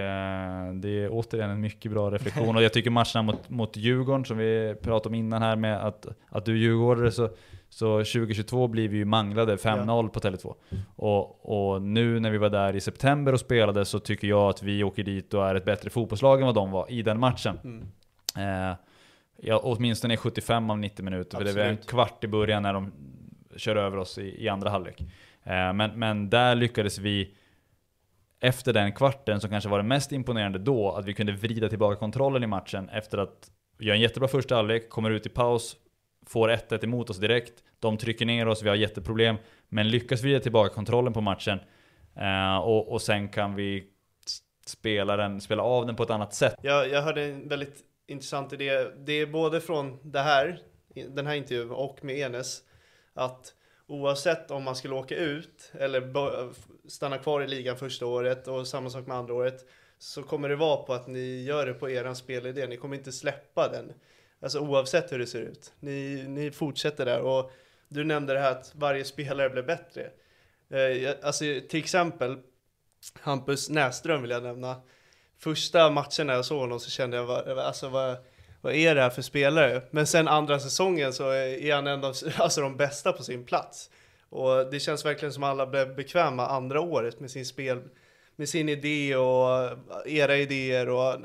det är återigen en mycket bra reflektion. Och jag tycker matcherna mot, mot Djurgården, som vi pratade om innan här med att, att du är djurgårdare, så, så 2022 blir vi ju manglade 5-0 på Tele2. Och, och nu när vi var där i september och spelade så tycker jag att vi åker dit och är ett bättre fotbollslag än vad de var i den matchen. Mm. Eh, ja, åtminstone i 75 av 90 minuter, för det var en Absolut. kvart i början när de kör över oss i, i andra halvlek. Eh, men, men där lyckades vi efter den kvarten, som kanske var det mest imponerande då, att vi kunde vrida tillbaka kontrollen i matchen efter att vi gör en jättebra första halvlek, kommer ut i paus, får 1-1 emot oss direkt. De trycker ner oss, vi har jätteproblem. Men lyckas vrida tillbaka kontrollen på matchen Eh, och, och sen kan vi spela, den, spela av den på ett annat sätt. Jag, jag hörde en väldigt intressant idé. Det är både från det här, den här intervjun och med Enes. Att oavsett om man skulle åka ut eller stanna kvar i ligan första året och samma sak med andra året. Så kommer det vara på att ni gör det på eran spelidé. Ni kommer inte släppa den. Alltså oavsett hur det ser ut. Ni, ni fortsätter där. Och du nämnde det här att varje spelare blir bättre. Eh, alltså till exempel Hampus Näsström vill jag nämna. Första matchen när jag såg honom så kände jag, vad, alltså vad, vad är det här för spelare? Men sen andra säsongen så är han en av alltså, de bästa på sin plats. Och det känns verkligen som alla blev bekväma andra året med sin spel, med sin idé och era idéer och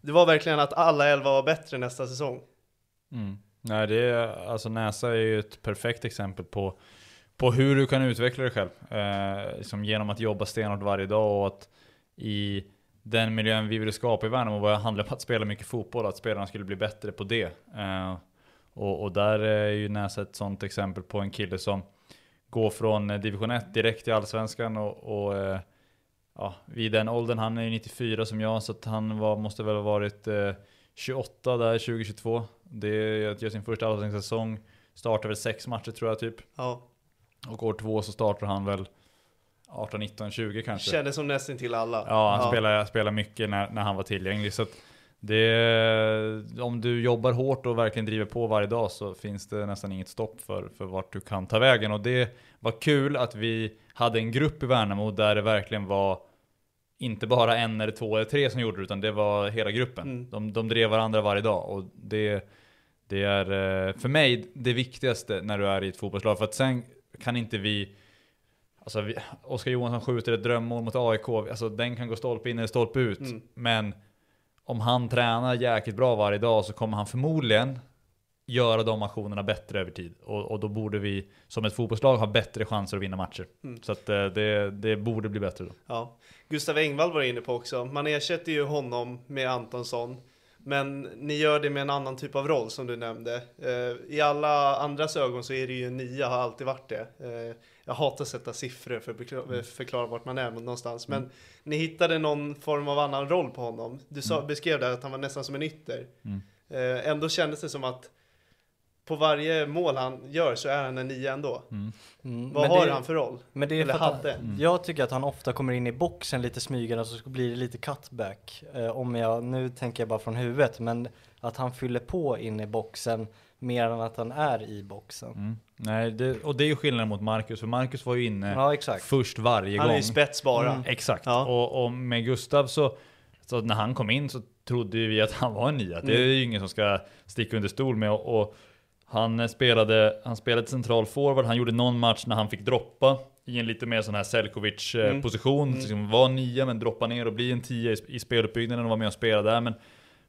det var verkligen att alla elva var bättre nästa säsong. Mm. Nej, det är, alltså Näsa är ju ett perfekt exempel på, på hur du kan utveckla dig själv. Eh, liksom genom att jobba stenhårt varje dag och att i den miljön vi ville skapa i Värnamo var handlade om att spela mycket fotboll, att spelarna skulle bli bättre på det. Eh, och, och där är ju Näsa ett sånt exempel på en kille som går från eh, division 1 direkt till allsvenskan och, och eh, ja, vid den åldern, han är ju 94 som jag, så han var, måste väl ha varit eh, 28 där 2022. Det är att göra sin första allsvenska säsong. Startar väl sex matcher tror jag typ. Ja, Och år två så startar han väl 18, 19, 20 kanske. kändes som nästan till alla. Ja, han Spelar, spelar mycket när, när han var tillgänglig. Så det, om du jobbar hårt och verkligen driver på varje dag så finns det nästan inget stopp för, för vart du kan ta vägen. Och det var kul att vi hade en grupp i Värnamo där det verkligen var inte bara en eller två eller tre som gjorde det, utan det var hela gruppen. Mm. De, de drev varandra varje dag. Och det, det är eh, för mig det viktigaste när du är i ett fotbollslag. För att sen kan inte vi Alltså vi, Oskar Johansson skjuter ett drömmål mot AIK, alltså den kan gå stolpe in eller stolpe ut. Mm. Men om han tränar jäkligt bra varje dag så kommer han förmodligen göra de aktionerna bättre över tid. Och, och då borde vi som ett fotbollslag ha bättre chanser att vinna matcher. Mm. Så att eh, det, det borde bli bättre då. Ja. Gustav Engvall var inne på också. Man ersätter ju honom med Antonsson. Men ni gör det med en annan typ av roll som du nämnde. Eh, I alla andras ögon så är det ju en nia, har alltid varit det. Jag hatar att sätta siffror för att bekla- förklara vart man är någonstans. Men ni hittade någon form av annan roll på honom. Du sa, beskrev det att han var nästan som en ytter. Mm. Eh, ändå kändes det som att på varje mål han gör så är han en nia ändå. Mm, Vad men har det- han för roll? Men det är Eller för att hade? han, jag tycker att han ofta kommer in i boxen lite smygande så blir det lite cutback. Eh, om jag, nu tänker jag bara från huvudet, men att han fyller på in i boxen mer än att han är i boxen. Mm. Nej, det, och det är ju skillnaden mot Marcus, för Marcus var ju inne Ja, exakt. först varje Han är gång. ju spets bara. Mm. Exakt. Ja. Och, och med Gustav så, så när han kom in så trodde ju vi att han var en nia. Det är ju ingen som ska sticka under stol med. Och, och han spelade, han spelade central forward, han gjorde någon match när han fick droppa i en lite mer sån här Selkovic eh, Mm. position. Liksom var nia men droppa ner och bli en tia i, i speluppbyggnaden och vara med och spela där. Men,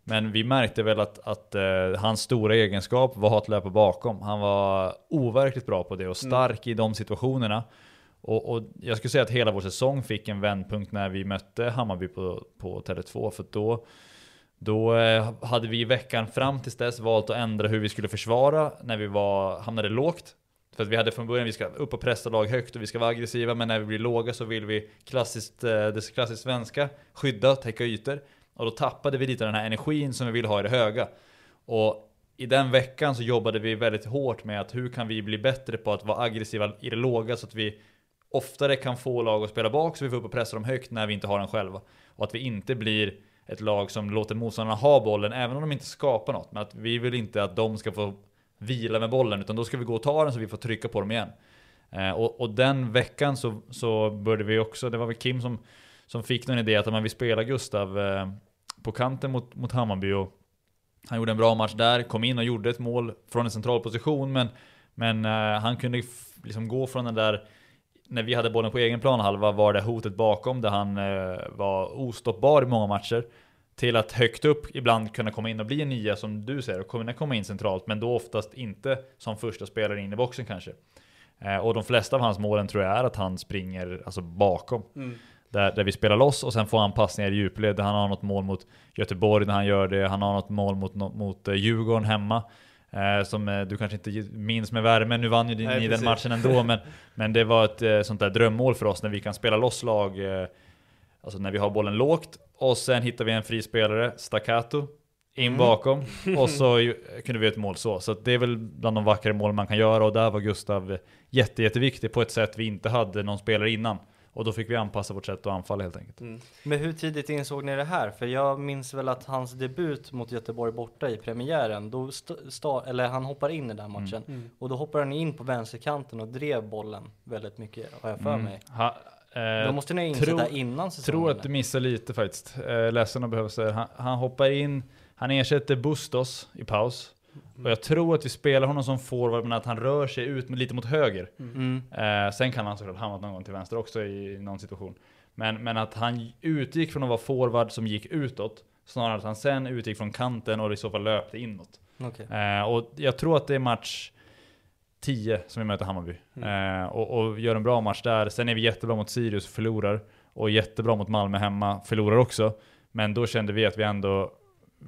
men vi märkte väl att, att eh, hans stora egenskap var att löpa bakom. Han var overkligt bra på det och stark i de situationerna. Och, och jag skulle säga att hela vår säsong fick en vändpunkt när vi mötte Hammarby på, på Tele2. För då, då eh, hade vi i veckan fram tills dess valt att ändra hur vi skulle försvara när vi var, hamnade lågt. För att vi hade från början, vi ska upp och pressa lag högt och vi ska vara aggressiva, men när vi blir låga så vill vi klassiskt, eh, det klassiskt svenska, skydda, täcka ytor. Och då tappade vi lite den här energin som vi vill ha i det höga. Och i den veckan så jobbade vi väldigt hårt med att hur kan vi bli bättre på att vara aggressiva i det låga så att vi oftare kan få lag att spela bak så vi får upp och pressa dem högt när vi inte har den själva. Och att vi inte blir ett lag som låter motståndarna ha bollen även om de inte skapar något. Men att vi vill inte att de ska få vila med bollen utan då ska vi gå och ta den så vi får trycka på dem igen. Eh, och, och den veckan så, så började vi också, det var väl Kim som, som fick någon idé att man vill spela Gustav eh, på kanten mot, mot Hammarby och han gjorde en bra match där, kom in och gjorde ett mål från en central position men, men eh, han kunde liksom gå från den där när vi hade bollen på egen planhalva var det hotet bakom där han eh, var ostoppbar i många matcher till att högt upp ibland kunna komma in och bli en nia som du säger och kunna komma in centralt men då oftast inte som första spelare in i boxen kanske. Eh, och de flesta av hans målen tror jag är att han springer alltså bakom. Mm. Där, där vi spelar loss och sen får han passningar i djupled. Han har något mål mot Göteborg när han gör det. Han har något mål mot, mot eh, Djurgården hemma. Eh, som eh, du kanske inte minns med värme, nu vann ju ni Nej, den precis. matchen ändå, men, men det var ett eh, sånt där drömmål för oss när vi kan spela loss lag, eh, alltså när vi har bollen lågt, och sen hittar vi en fri spelare, staccato, in Mm. bakom, och så ju- kunde vi göra ett mål så. Så det är väl bland de vackra mål man kan göra, och där var Gustav jätte, jätteviktig på ett sätt vi inte hade någon spelare innan. Och då fick vi anpassa vårt sätt att anfalla helt enkelt. Mm. Men hur tidigt insåg ni det här? För jag minns väl att hans debut mot Göteborg borta i premiären, då st- sta- eller han hoppar in i den matchen Mm. och då hoppar han in på vänsterkanten och drev bollen väldigt mycket har jag för Mm. mig. Ha, eh, Då måste ni ha insett tror- det innan säsongen. tror att du missar lite faktiskt. Eh, ledsen att behöva säga han, han hoppar in, han ersätter Bustos i paus. Och jag tror att vi spelar honom som forward men att han rör sig ut lite mot höger. Mm. Eh, sen kan han såklart hamna någon gång till vänster också i någon situation. Men, men att han utgick från att vara forward som gick utåt. Snarare att han sen utgick från kanten och i så fall löpte inåt. Okej. Eh, och jag tror att det är match 10 som vi möter Hammarby. Eh, och, och gör en bra match där. Sen är vi jättebra mot Sirius, förlorar. Och jättebra mot Malmö hemma, förlorar också. Men då kände vi att vi ändå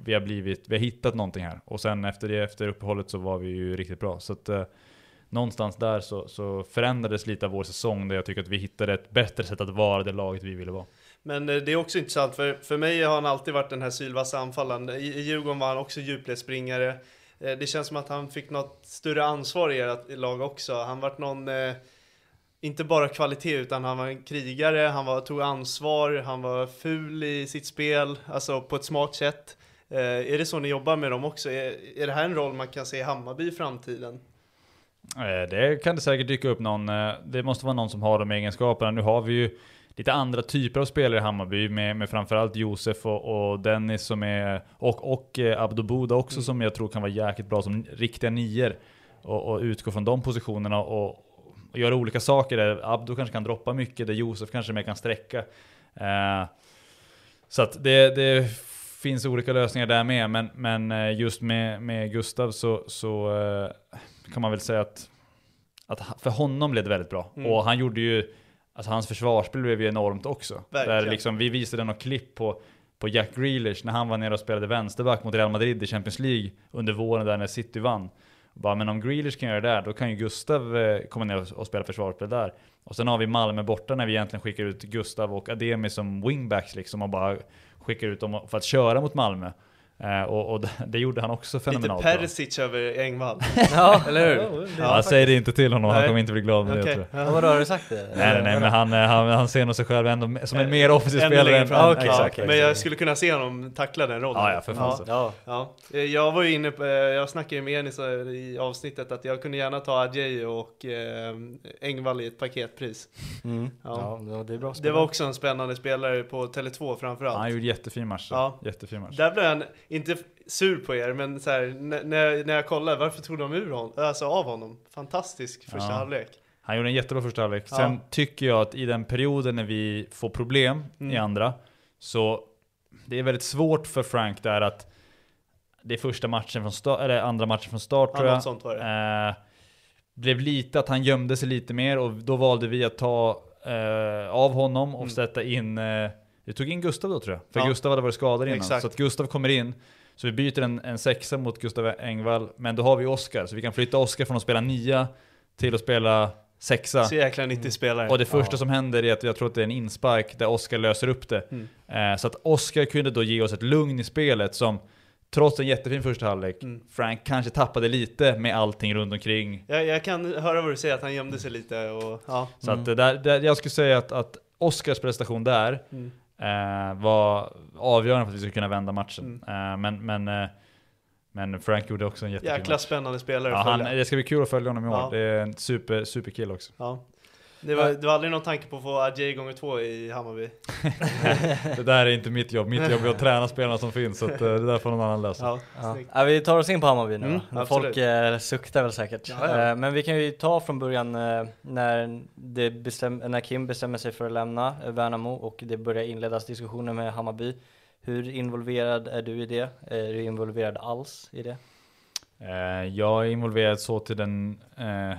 vi har, blivit, vi har hittat någonting här. Och sen efter det, efter uppehållet så var vi ju riktigt bra. Så att, eh, någonstans där så, så förändrades lite av vår säsong där jag tycker att vi hittade ett bättre sätt att vara det laget vi ville vara. Men eh, det är också intressant, för, för mig har han alltid varit den här sylvassa anfallaren. I, I Djurgården var han också djupledsspringare. Eh, Det känns som att han fick något större ansvar i ert lag också. Han vart någon, eh, inte bara kvalitet, utan han var en krigare, han var, tog ansvar, han var ful i sitt spel, alltså på ett smart sätt. Eh, Är det så ni jobbar med dem också? Är, är det här en roll man kan se i Hammarby i framtiden? Eh, Det kan det säkert dyka upp någon. eh, Det måste vara någon som har de egenskaperna. Nu har vi ju lite andra typer av spelare i Hammarby med, med framförallt Josef och, och Dennis som är, och, och Abdo Buda också som jag tror kan vara jäkligt bra som riktiga nior och, och utgå från de positionerna och, och göra olika saker. Där Abdo kanske kan droppa mycket, där Josef kanske mer kan sträcka. Eh, så att det, det finns olika lösningar där med, men, men eh, just med, med Gustav så, så eh, kan man väl säga att, att för honom blev det väldigt bra. Mm. Och han gjorde ju, alltså hans försvarsspel blev ju enormt också. Verkligen. Där liksom, vi visade något klipp på, på Jack Grealish när han var nere och spelade vänsterback mot Real Madrid i Champions League under våren där när City vann. Bara, men om Grealish kan göra det där, då kan ju Gustav eh, komma ner och, och spela försvarsspel där. Och sen har vi Malmö borta när vi egentligen skickar ut Gustav och Ademi som wingbacks liksom och bara skickar ut dem för att köra mot Malmö. Eh, och, och det, det gjorde han också Lite fenomenalt bra. Perisic över Engvall. Ja, Eller hur? ja, det Ja, säg det inte till honom, han Nej. kommer inte bli glad med det Okej. tror jag. Ja, vadå, har du sagt det? Nej, nej, nej, men han, eh, han, han ser nog sig själv ändå som en mer offensiv spelare än... fram. Ja, okej, exakt. okej. Men jag skulle kunna se honom tackla den rollen. Ja, ja, för fan så. Ja, Ja, eh, jag var ju inne på, jag snackade ju med Enis i avsnittet att jag kunde gärna ta Adjei och eh, Engvall i ett paketpris. mm. Ja. ja. det är bra Det var också en spännande spelare på Tele2 framförallt. Han gjorde jättefin match. Ja. Jättefin match. Där blev han inte sur på er, men så här, när, när jag kollade, varför tog de ur honom, alltså av honom? Fantastisk första Ja. halvlek. Han gjorde en jättebra första halvlek. Ja. Sen tycker jag att i den perioden när vi får problem i Mm. andra, så det är väldigt svårt för Frank där att det är första matchen från start, eller andra matchen från start Ja, tror jag. sånt var det. Eh, blev lite att han gömde sig lite mer och då valde vi att ta eh, av honom och Mm. sätta in, eh, vi tog in Gustav då tror jag. För Ja. Gustav hade varit skadad innan. Exakt. Så att Gustav kommer in, så vi byter en, en sexa mot Gustav Engvall, men då har vi Oskar, så vi kan flytta Oskar från att spela nia till att spela sexa. Så jäkla 90 spelare. Och det första som händer är att jag tror att det är en inspark där Oskar löser upp det. Mm. Eh, så att Oskar kunde då ge oss ett lugn i spelet som trots en jättefin första halvlek, Mm. Frank kanske tappade lite med allting runt omkring. Jag, jag kan höra vad du säger, att han gömde sig lite och ja. Så att det där, där, jag skulle säga att, att Oskars prestation där Mm. Eh, var avgörande för att vi skulle kunna vända matchen. Mm. Eh, men, men, eh, men Frank gjorde också en jättefin Jäkla match. spännande spelare Ja, han, det ska bli kul att följa honom i år. Ja. Det är en super, superkill också. Ja. Det var, det var aldrig någon tanke på att få Adjei gånger två i Hammarby? Det där är inte mitt jobb. Mitt jobb är att träna spelarna som finns. Så att, eh, det där får någon annan lösa. Ja, Ja. vi tar oss in på Hammarby nu Mm. Folk eh, suktar väl säkert. Ja, ja. Eh, men vi kan ju ta från början eh, när, det bestäm, när Kim bestämmer sig för att lämna Värnamo och det börjar inledas diskussioner med Hammarby. Hur involverad är du i det? Är du involverad alls i det? Eh, jag är involverad så till den eh,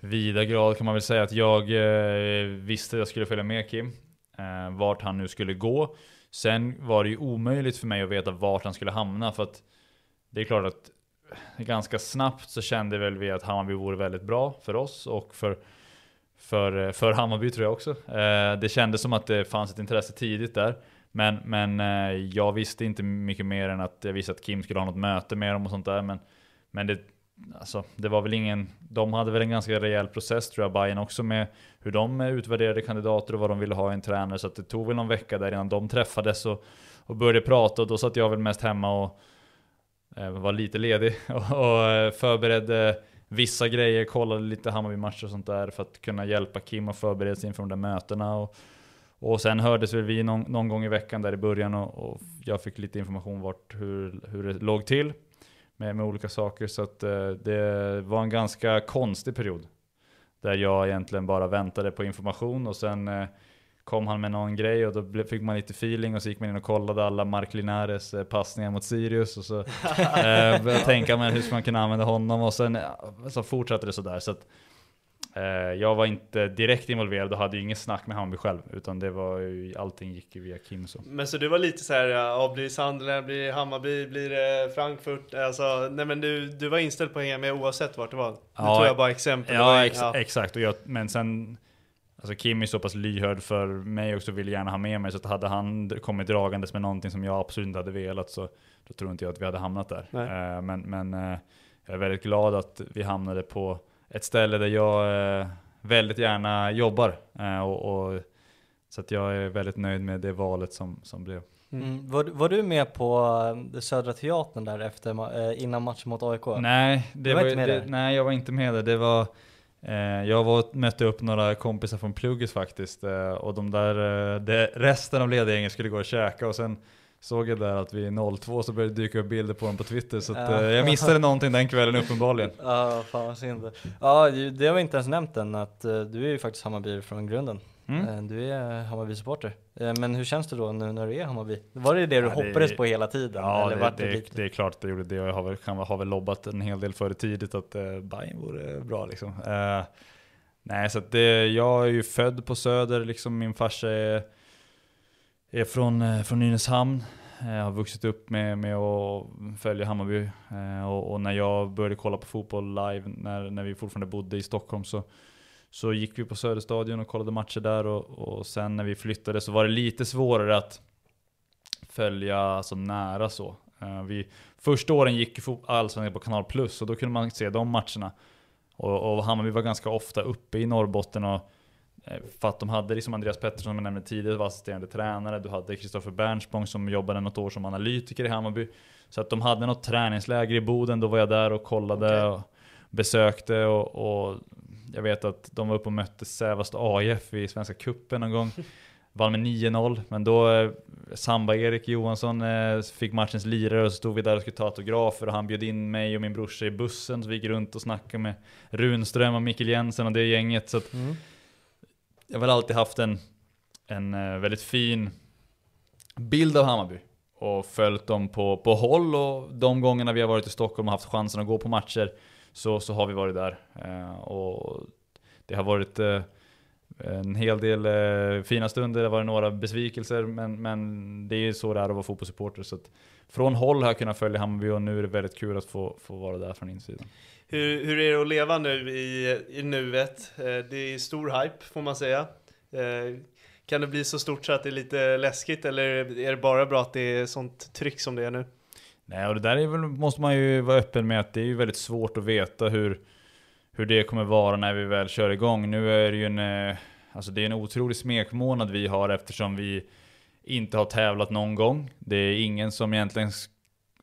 vida grad kan man väl säga att jag eh, visste att jag skulle följa med Kim. Eh, vart han nu skulle gå. Sen var det ju omöjligt för mig att veta vart han skulle hamna för att det är klart att ganska snabbt så kände väl vi att Hammarby vore väldigt bra för oss och för, för, eh, för Hammarby tror jag också. Eh, det kändes som att det fanns ett intresse tidigt där. Men, men eh, jag visste inte mycket mer än att jag visste att Kim skulle ha något möte med dem och sånt där. Men, men det, alltså, det var väl ingen, de hade väl en ganska rejäl process tror jag, Bayern också med hur de eh, utvärderade kandidater och vad de ville ha i en tränare. Så att det tog väl någon vecka där innan de träffades och, och började prata och då satt jag väl mest hemma och eh, var lite ledig och, och eh, förberedde vissa grejer, kollade lite Hammarby-matcher och sånt där för att kunna hjälpa Kim att förbereda sig inför de där mötena. Och, och sen hördes väl vi någon, någon gång i veckan där i början och, och, jag fick lite information vart hur, hur det låg till med, med olika saker. Så att eh, det var en ganska konstig period. Där jag egentligen bara väntade på information och sen eh, kom han med någon grej och då fick man lite feeling och så gick man in och kollade alla Mark Linares eh, passningar mot Sirius och så eh, började tänka men hur man kunna använda honom och sen så fortsatte det sådär. Så att, jag var inte direkt involverad och hade ju inget snack med Hammarby själv utan det var ju, allting gick ju via Kim så. Men så du var lite så här, ja, blir Sunderland, blir Hammarby, blir det Frankfurt? Alltså, nej men du, du var inställd på att hänga med oavsett vart det var? Nu Ja, tog jag bara exempel. Ja, ex exakt. Och jag, men sen, alltså Kim är så pass lyhörd för mig också, ville gärna ha med mig. Så att hade han kommit dragandes med någonting som jag absolut inte hade velat så då tror inte jag att vi hade hamnat där. Nej. Eh, men men eh, jag är väldigt glad att vi hamnade på ett ställe där jag eh, väldigt gärna jobbar. Eh, och, och, så att jag är väldigt nöjd med det valet som, som blev. Mm. Var, var du med på eh, Södra Teatern där efter, eh, innan matchen mot AIK? Nej, det var var, inte med det, där? nej, jag var inte med där. Det var, eh, jag var mötte upp några kompisar från plugget faktiskt. Eh, och de där, eh, det, resten av ledgänget skulle gå och käka och sen såg jag där att vid 02 så började det dyka upp bilder på dem på Twitter. Så att, eh, jag missade någonting den kvällen uppenbarligen. Ja, fan vad synd. Ja, det har vi inte ens nämnt än att eh, du är ju faktiskt Hammarby från grunden. Mm. Eh, Du är Hammarby-supporter. Men hur känns det då nu när du är Hammarby? Var det det du Ja, det- hoppades på hela tiden? Ja, eller det, det, det, lite... det är klart att det gjorde det. Jag har väl, kan, har väl lobbat en hel del för det tidigt att eh, Bayern vore bra liksom. Eh, nej, så att det, jag är ju född på Söder, liksom min farsa är, är från, eh, från Nynäshamn. Jag har vuxit upp med, med att följa Hammarby. Eh, och, och när jag började kolla på fotboll live, när, när vi fortfarande bodde i Stockholm, så, så gick vi på Söderstadion och kollade matcher där. Och, och sen när vi flyttade så var det lite svårare att följa så nära så. Eh, vi, första åren gick allsvenskan på Kanal Plus och då kunde man se de matcherna. Och, och Hammarby var ganska ofta uppe i Norrbotten och för att de hade liksom Andreas Pettersson som jag nämnde tidigare var assisterande tränare. Du hade Kristoffer Bernspång som jobbade något år som analytiker i Hammarby. Så att de hade något träningsläger i Boden, då var jag där och kollade och besökte och, och jag vet att de var uppe och mötte Sävast AIF i Svenska Cupen någon gång. Vann med 9-0, men då eh, Samba-Erik Johansson eh, fick matchens lirare och så stod vi där och skulle ta autografer och han bjöd in mig och min brorsa i bussen så vi gick runt och snackade med Runström och Mikkel Jensen och det gänget. Så att Mm jag har väl alltid haft en, en eh, väldigt fin bild av Hammarby och följt dem på, på håll och de gångerna vi har varit i Stockholm och haft chansen att gå på matcher så, så har vi varit där. Eh, och det har varit eh, en hel del eh, fina stunder, det varit några besvikelser, men, men det är ju så det är att vara fotbollssupporter. Så från håll har jag kunnat följa Hammarby och nu är det väldigt kul att få, få vara där från insidan. Hur, hur är det att leva nu i, i nuet? Eh, Det är stor hype får man säga. Eh, Kan det bli så stort så att det är lite läskigt eller är det bara bra att det är sånt tryck som det är nu? Nej, och det där är väl, måste man ju vara öppen med att det är ju väldigt svårt att veta hur, hur det kommer vara när vi väl kör igång. Nu är det ju en, eh, alltså det är en otrolig smekmånad vi har eftersom vi inte har tävlat någon gång. Det är ingen som egentligen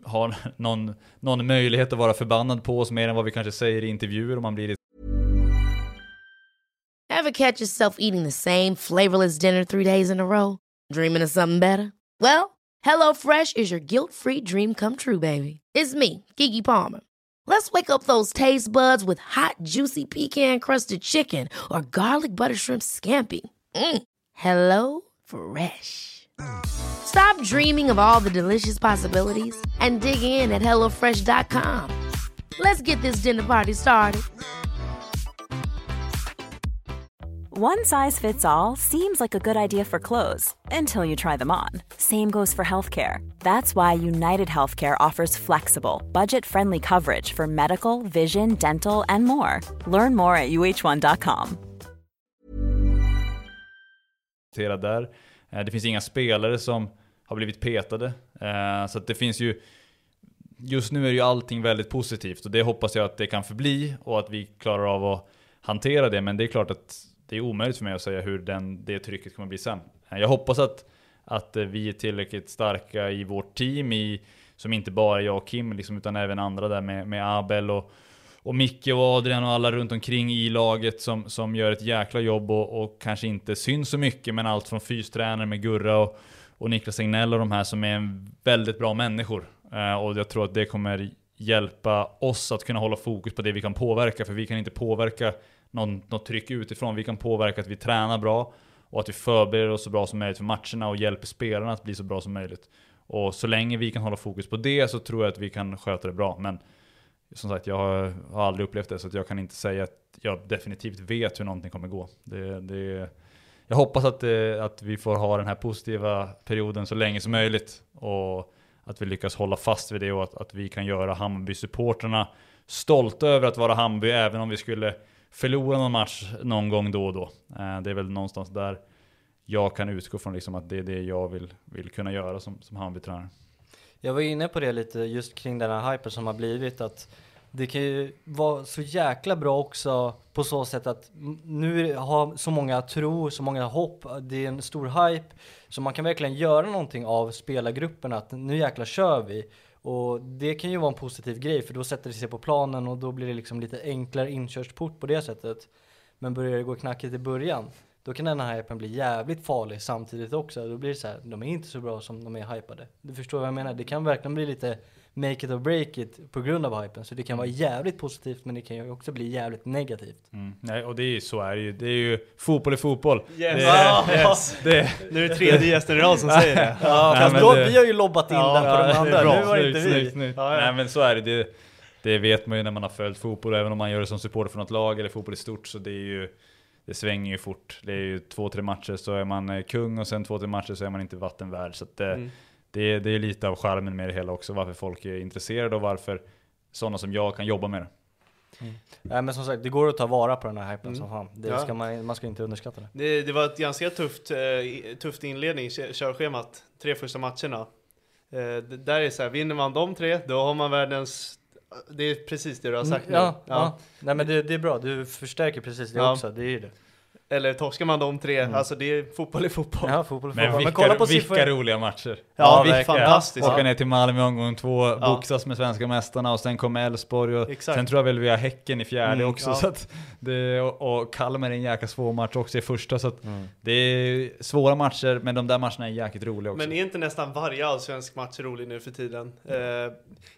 har någon, någon möjlighet att vara förbannad på oss mer än vad vi kanske säger i intervjuer om man blir Have catch yourself eating the same flavorless dinner three days in a row? Dreaming of something better? Well, Hello Fresh is your guilt-free dream come true, baby. It's me, Gigi Palmer. Let's wake up those taste buds with hot, juicy pecan-crusted chicken or garlic butter shrimp scampi. Mm. Hello Fresh. Stop dreaming of all the delicious possibilities and dig in at HelloFresh.com. Let's get this dinner party started. One size fits all seems like a good idea for clothes until you try them on. Same goes for healthcare. That's why United Healthcare offers flexible, budget friendly coverage for medical, vision, dental, and more. Learn more at uh1.com. där. Eh, det finns inga spelare som har blivit petade. Eh, så det finns ju Just nu är ju allting väldigt positivt och det hoppas jag att det kan förbli och att vi klarar av att hantera det. Men det är klart att det är omöjligt för mig att säga hur den, det trycket kommer bli sen. Eh, jag hoppas att, att eh, vi är tillräckligt starka i vårt team, i, som inte bara jag och Kim, liksom, utan även andra där med, med Abel och, och Micke och Adrian och alla runt omkring i laget som, som gör ett jäkla jobb och, och kanske inte syns så mycket, men allt från fystränare med Gurra och, och Niklas Egnell och de här som är väldigt bra människor. Eh, och jag tror att det kommer hjälpa oss att kunna hålla fokus på det vi kan påverka, för vi kan inte påverka någon, något tryck utifrån. Vi kan påverka att vi tränar bra och att vi förbereder oss så bra som möjligt för matcherna och hjälper spelarna att bli så bra som möjligt. Och så länge vi kan hålla fokus på det så tror jag att vi kan sköta det bra. Men som sagt, jag har, har aldrig upplevt det så att jag kan inte säga att jag definitivt vet hur någonting kommer gå. Det, det, jag hoppas att, det, att vi får ha den här positiva perioden så länge som möjligt. Och att vi lyckas hålla fast vid det och att, att vi kan göra Hammarby-supporterna stolta över att vara Hammarby även om vi skulle förlora någon match någon gång då och då. Eh, det är väl någonstans där jag kan utgå från liksom att det är det jag vill, vill kunna göra som, som Hammarbytränare. Jag var inne på det lite just kring den här hypen som har blivit att det kan ju vara så jäkla bra också på så sätt att nu har så många tro, så många hopp, det är en stor hype. Så man kan verkligen göra någonting av spelargruppen att nu jäkla kör vi. Och det kan ju vara en positiv grej för då sätter det sig på planen och då blir det liksom lite enklare inkörsport på det sättet. Men börjar det gå knackigt i början, då kan den här hypen bli jävligt farlig samtidigt också. Då blir det så här, de är inte så bra som de är hypade. Du förstår vad jag menar? Det kan verkligen bli lite make it or break it på grund av hypen. Så det kan vara jävligt positivt men det kan ju också bli jävligt negativt. Mm. Nej, och det är ju så är det ju. Det är ju fotboll är fotboll. Yes. Det, Ah, yes. det, Nu är det tredje gästen i rad som säger det. Ja, Nej, fast då, det- vi har ju lobbat in Ja, den på ja, de andra, bra. nu var det inte snyggt, vi. snyggt. Ja, ja. Nej men så är det. det. Det vet man ju när man har följt fotboll, även om man gör det som supporter för något lag eller fotboll i stort, så det är ju det svänger ju fort. Det är ju två, tre matcher så är man eh, kung och sen två, tre matcher så är man inte vattenvärd. Så att det, Mm. Det, det är lite av charmen med det hela också, varför folk är intresserade och varför sådana som jag kan jobba med det. Nej men som sagt, det går att ta vara på den här hypen Mm. som fan. Det Ja. ska man, man ska inte underskatta det. Det, det var ett ganska tufft, eh, tufft inledning, kö- körschemat, tre första matcherna. Eh, där är så här, vinner man de tre, då har man världens... Det är precis det du har sagt Mm, ja, nu. ja. Nej men det, det är bra, du förstärker precis det Ja. också, det är ju det. Eller torskar man de tre, Mm. alltså det är fotboll är fotboll. Ja, fotboll Men fotboll. vilka, Men kolla på vilka siffror. roliga matcher! Ja, Ja, det är verkligen. fantastiskt. Åka Ja. ner till Malmö omgång två, boxas med svenska mästarna och sen kommer Elfsborg och Exakt. sen tror jag väl vi har Häcken i fjärde Mm, också. ja. Så att det, och, och Kalmar är en jäkla svår match också i första så att Mm. det är svåra matcher men de där matcherna är jäkligt roliga också. Men är inte nästan varje allsvensk match rolig nu för tiden? Eh,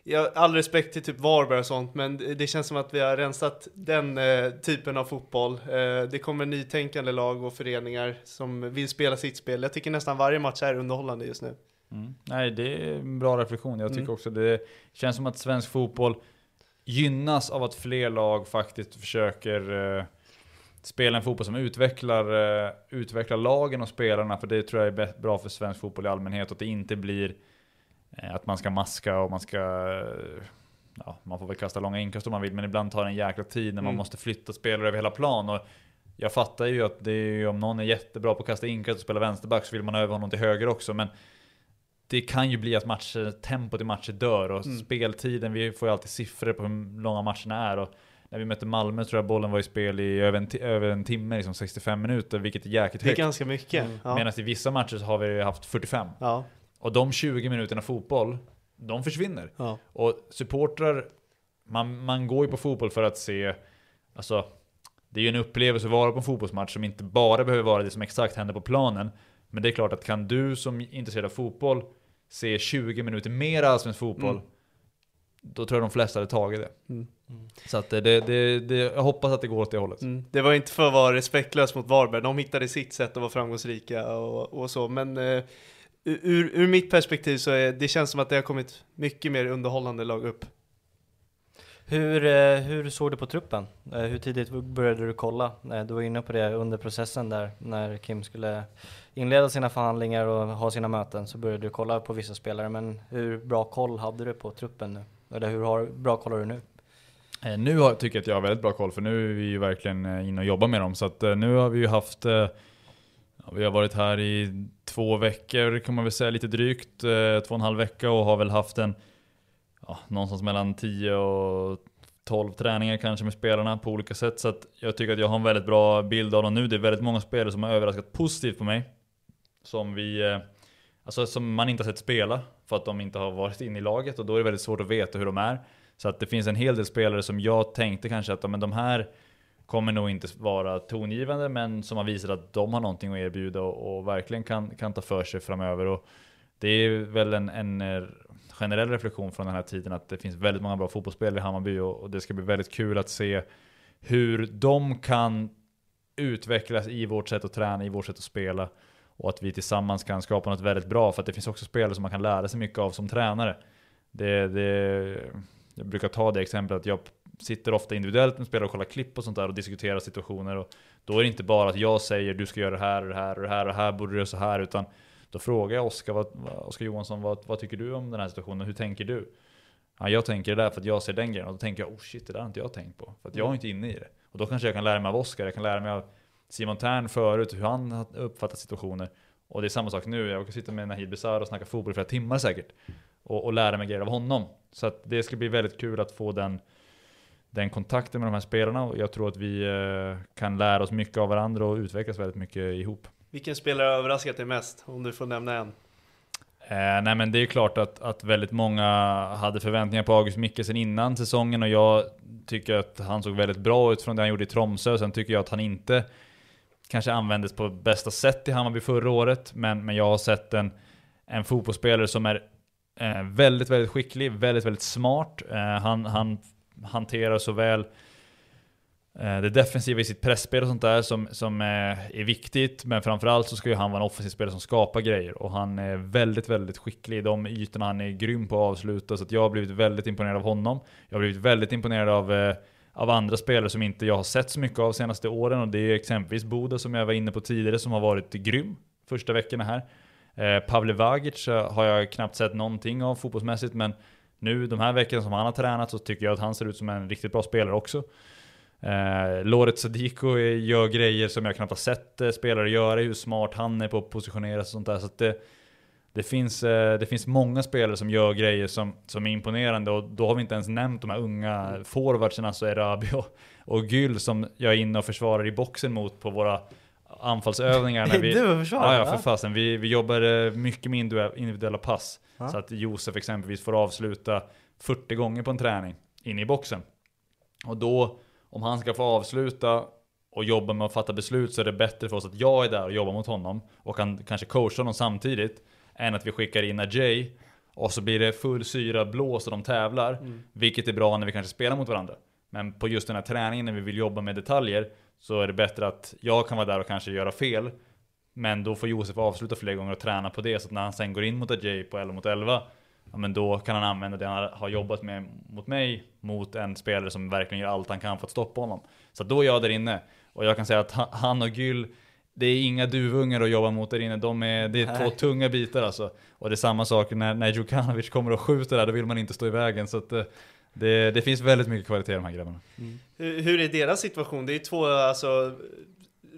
jag all respekt till typ Varberg och sånt, men det- det känns som att vi har rensat den eh, typen av fotboll. Eh, det kommer nytänkande lag och föreningar som vill spela sitt spel. Jag tycker nästan varje match är underhållande just nu. Mm. Nej, det är en bra reflektion. Jag tycker Mm. också det känns som att svensk fotboll gynnas av att fler lag faktiskt försöker eh, spela en fotboll som utvecklar, eh, utvecklar lagen och spelarna. För det tror jag är bra för svensk fotboll i allmänhet. Att det inte blir eh, att man ska maska och man ska eh, Ja, man får väl kasta långa inkast om man vill, men ibland tar det en jäkla tid när man Mm. måste flytta spelare över hela plan. Och jag fattar ju att det är ju, om någon är jättebra på att kasta inkast och spela vänsterback så vill man över honom till höger också. Men det kan ju bli att matcher, tempot i matcher dör och Mm. speltiden, vi får ju alltid siffror på hur långa matcherna är. Och när vi mötte Malmö tror jag bollen var i spel i över en, över en timme, liksom 65 minuter, vilket är jäkligt Det är högt. ganska mycket. Mm. Ja. Medan i vissa matcher så har vi haft 45. Ja. Och de 20 minuterna fotboll, de försvinner. Ja. Och supportrar, man, man går ju på fotboll för att se, alltså det är ju en upplevelse att vara på en fotbollsmatch som inte bara behöver vara det som exakt händer på planen. Men det är klart att kan du som är intresserad av fotboll se 20 minuter mer allsvensk fotboll, Mm. då tror jag de flesta hade tagit det. Mm. Så att det, det, det, jag hoppas att det går åt det hållet. Mm. Det var inte för att vara respektlös mot Varberg, de hittade sitt sätt att vara framgångsrika och, och så, men eh, ur, ur mitt perspektiv så är det känns som att det har kommit mycket mer underhållande lag upp. Hur, eh, hur såg du på truppen? Eh, hur tidigt började du kolla? Eh, du var inne på det under processen där när Kim skulle inleda sina förhandlingar och ha sina möten så började du kolla på vissa spelare men hur bra koll hade du på truppen nu? Eller hur har, bra koll har du nu? Nu har, tycker jag att jag har väldigt bra koll för nu är vi ju verkligen inne och jobbar med dem. Så att nu har vi ju haft, vi har varit här i två veckor kan man väl säga, lite drygt, två och en halv vecka och har väl haft en, ja, någonstans mellan 10 och 12 träningar kanske med spelarna på olika sätt. Så att jag tycker att jag har en väldigt bra bild av dem nu. Det är väldigt många spelare som har överraskat positivt på mig. Som vi, eh, alltså som man inte har sett spela för att de inte har varit inne i laget och då är det väldigt svårt att veta hur de är. Så att det finns en hel del spelare som jag tänkte kanske att men de här kommer nog inte vara tongivande men som har visat att de har någonting att erbjuda och, och verkligen kan, kan ta för sig framöver. Och det är väl en, en eh, generell reflektion från den här tiden att det finns väldigt många bra fotbollsspelare i Hammarby och, och det ska bli väldigt kul att se hur de kan utvecklas i vårt sätt att träna, i vårt sätt att spela och att vi tillsammans kan skapa något väldigt bra för att det finns också spelare som man kan lära sig mycket av som tränare. Det, det, jag brukar ta det exemplet att jag sitter ofta individuellt med spelare och kollar klipp och sånt där och diskuterar situationer och då är det inte bara att jag säger du ska göra det här och det här och det här och här borde du göra så här utan då frågar jag Oskar, Oskar Johansson vad, vad tycker du om den här situationen? Hur tänker du? Ja, jag tänker det där för att jag ser den grejen och då tänker jag oh shit det där har inte jag tänkt på för att jag är inte inne i det. Och då kanske jag kan lära mig av Oskar, jag kan lära mig av Simon Tern förut, hur han har uppfattat situationer. Och det är samma sak nu, jag kan sitta med Nahid Besar och snacka fotboll i flera timmar säkert. Och, och lära mig grejer av honom. Så att det ska bli väldigt kul att få den, den kontakten med de här spelarna och jag tror att vi eh, kan lära oss mycket av varandra och utvecklas väldigt mycket ihop. Vilken spelare har överraskat dig mest? Om du får nämna en. Eh, nej men det är klart att, att väldigt många hade förväntningar på August Mikkelsen innan säsongen och jag tycker att han såg väldigt bra ut från det han gjorde i Tromsö. Sen tycker jag att han inte kanske användes på bästa sätt i Hammarby förra året. Men, men jag har sett en, en fotbollsspelare som är eh, väldigt, väldigt skicklig, väldigt, väldigt smart. Eh, han, han hanterar såväl eh, Eh, det defensiva i sitt pressspel och sånt där som, som eh, är viktigt. Men framförallt så ska ju han vara en offensiv spelare som skapar grejer. Och han är väldigt, väldigt skicklig i de ytorna. Han är grym på att avsluta. Så att jag har blivit väldigt imponerad av honom. Jag har blivit väldigt imponerad av, eh, av andra spelare som inte jag har sett så mycket av de senaste åren. Och det är exempelvis Boda som jag var inne på tidigare som har varit grym första veckorna här. Eh, Pavle Vagic har jag knappt sett någonting av fotbollsmässigt. Men nu de här veckorna som han har tränat så tycker jag att han ser ut som en riktigt bra spelare också. Eh, Loret Sadiko gör grejer som jag knappt har sett eh, spelare göra, hur smart han är på att positionera sig och sånt där. Så att det, det, finns, eh, det finns många spelare som gör grejer som, som är imponerande och då har vi inte ens nämnt de här unga forwardsen, alltså Erabi och, och Gyll som jag är inne och försvarar i boxen mot på våra anfallsövningar. När vi, Du försvarar, ja, ja, för fasen. Vi, vi jobbar eh, mycket med individuella- pass. Ja. Så att Josef exempelvis får avsluta 40 gånger på en träning inne i boxen. Och då, om han ska få avsluta och jobba med att fatta beslut så är det bättre för oss att jag är där och jobbar mot honom och kan kanske coacha honom samtidigt än att vi skickar in Ajay och så blir det full syra blås och de tävlar. Mm. Vilket är bra när vi kanske spelar mot varandra. Men på just den här träningen när vi vill jobba med detaljer så är det bättre att jag kan vara där och kanske göra fel. Men då får Josef avsluta fler gånger och träna på det så att när han sen går in mot Ajay på 11 mot 11 Ja men då kan han använda det han har jobbat med mot mig mot en spelare som verkligen gör allt han kan för att stoppa honom. Så då är jag där inne. Och jag kan säga att ha- han och Gyll, det är inga duvungar att jobba mot där inne. De är, det är två Nej. tunga bitar alltså. Och det är samma sak när, när Djukanovic kommer och skjuter där, då vill man inte stå i vägen. Så att eh, det, det finns väldigt mycket kvalitet i de här grabbarna. Hur, hur är deras situation? Det är två alltså,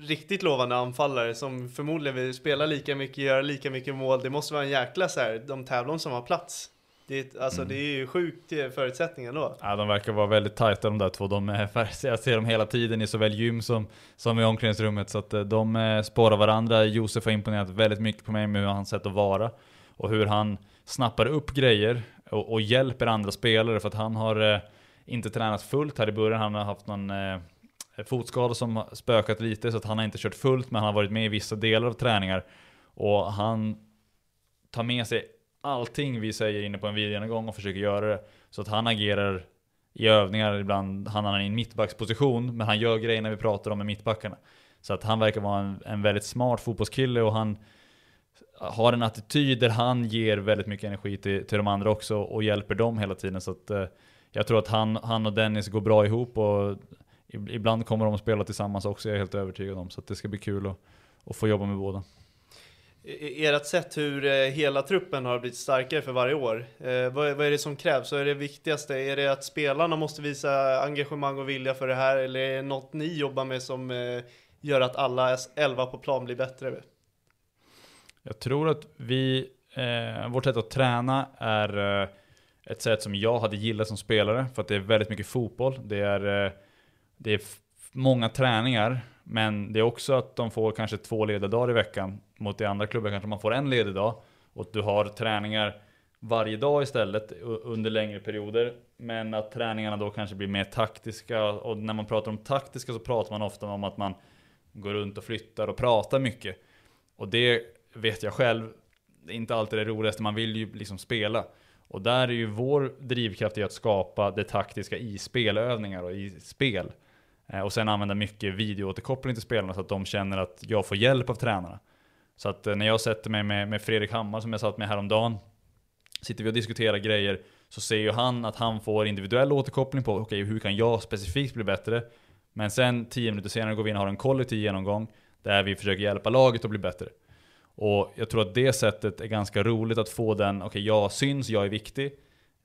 riktigt lovande anfallare som förmodligen vill spela lika mycket, göra lika mycket mål. Det måste vara en jäkla så här, de tävlar om som har plats. Det är, alltså, det är ju sjukt eh, förutsättningar då. Ja, de verkar vara väldigt tajta de där två. De är, jag ser dem hela tiden i såväl gym som, som i omklädningsrummet. Så att eh, de eh, spårar varandra. Josef har imponerat väldigt mycket på mig med hur hans sätt att vara. Och hur han snappar upp grejer och, och hjälper andra spelare. För att han har eh, inte tränat fullt här i början. Han har haft någon eh, Eh, fotskada som spökat lite. Så att han har inte kört fullt. Men han har varit med i vissa delar av träningar. Och han tar med sig allting vi säger inne på en videogenomgång och försöker göra det. Så att han agerar i övningar, ibland hamnar han i en mittbacksposition, men han gör grejerna vi pratar om med mittbackarna. Så att han verkar vara en, en väldigt smart fotbollskille och han har en attityd där han ger väldigt mycket energi till, till de andra också och hjälper dem hela tiden. Så att eh, jag tror att han, han och Dennis går bra ihop och ibland kommer de att spela tillsammans också, jag är helt övertygad om. Så det ska bli kul att, att få jobba med båda. E- Ert sätt hur eh, hela truppen har blivit starkare för varje år, eh, vad, är- vad är det som krävs? Vad är det viktigaste? Är det att spelarna måste visa engagemang och vilja för det här, eller är det något ni jobbar med som eh, gör att alla elva på plan blir bättre? Jag tror att vi, eh, vårt sätt att träna är ett sätt som jag hade gillat som spelare, för att det är väldigt mycket fotboll. Det är, det är många träningar, men det är också att de får kanske två lediga dagar i veckan. Mot i andra klubbar kanske man får en ledig dag. Och att du har träningar varje dag istället under längre perioder. Men att träningarna då kanske blir mer taktiska. Och när man pratar om taktiska så pratar man ofta om att man går runt och flyttar och pratar mycket. Och det vet jag själv, det är inte alltid det roligaste, man vill ju liksom spela. Och där är ju vår drivkraft i att skapa det taktiska i spelövningar och i spel. Eh, och sen använda mycket videoåterkoppling till spelarna så att de känner att jag får hjälp av tränarna. Så att eh, när jag sätter mig med, med Fredrik Hammar som jag satt med häromdagen, sitter vi och diskuterar grejer, så ser ju han att han får individuell återkoppling på, okay, hur kan jag specifikt bli bättre? Men sen 10 minuter senare går vi in och har en kollektiv genomgång, där vi försöker hjälpa laget att bli bättre. Och jag tror att det sättet är ganska roligt att få den, okej jag syns, jag är viktig,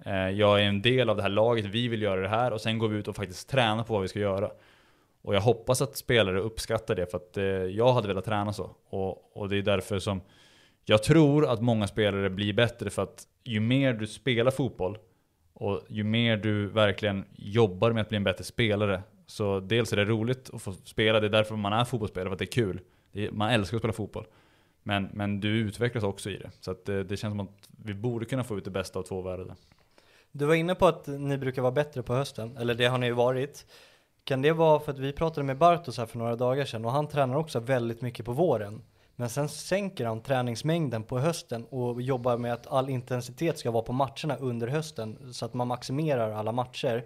eh, jag är en del av det här laget, vi vill göra det här, och sen går vi ut och faktiskt tränar på vad vi ska göra. Och jag hoppas att spelare uppskattar det, för att eh, jag hade velat träna så. Och, och det är därför som jag tror att många spelare blir bättre, för att ju mer du spelar fotboll, och ju mer du verkligen jobbar med att bli en bättre spelare, så dels är det roligt att få spela, det är därför man är fotbollsspelare, för att det är kul. Det är, man älskar att spela fotboll. Men, men du utvecklas också i det. Så att det, det känns som att vi borde kunna få ut det bästa av två världar. Du var inne på att ni brukar vara bättre på hösten, eller det har ni ju varit. Kan det vara för att vi pratade med Bartos här för några dagar sedan och han tränar också väldigt mycket på våren. Men sen sänker han träningsmängden på hösten och jobbar med att all intensitet ska vara på matcherna under hösten så att man maximerar alla matcher.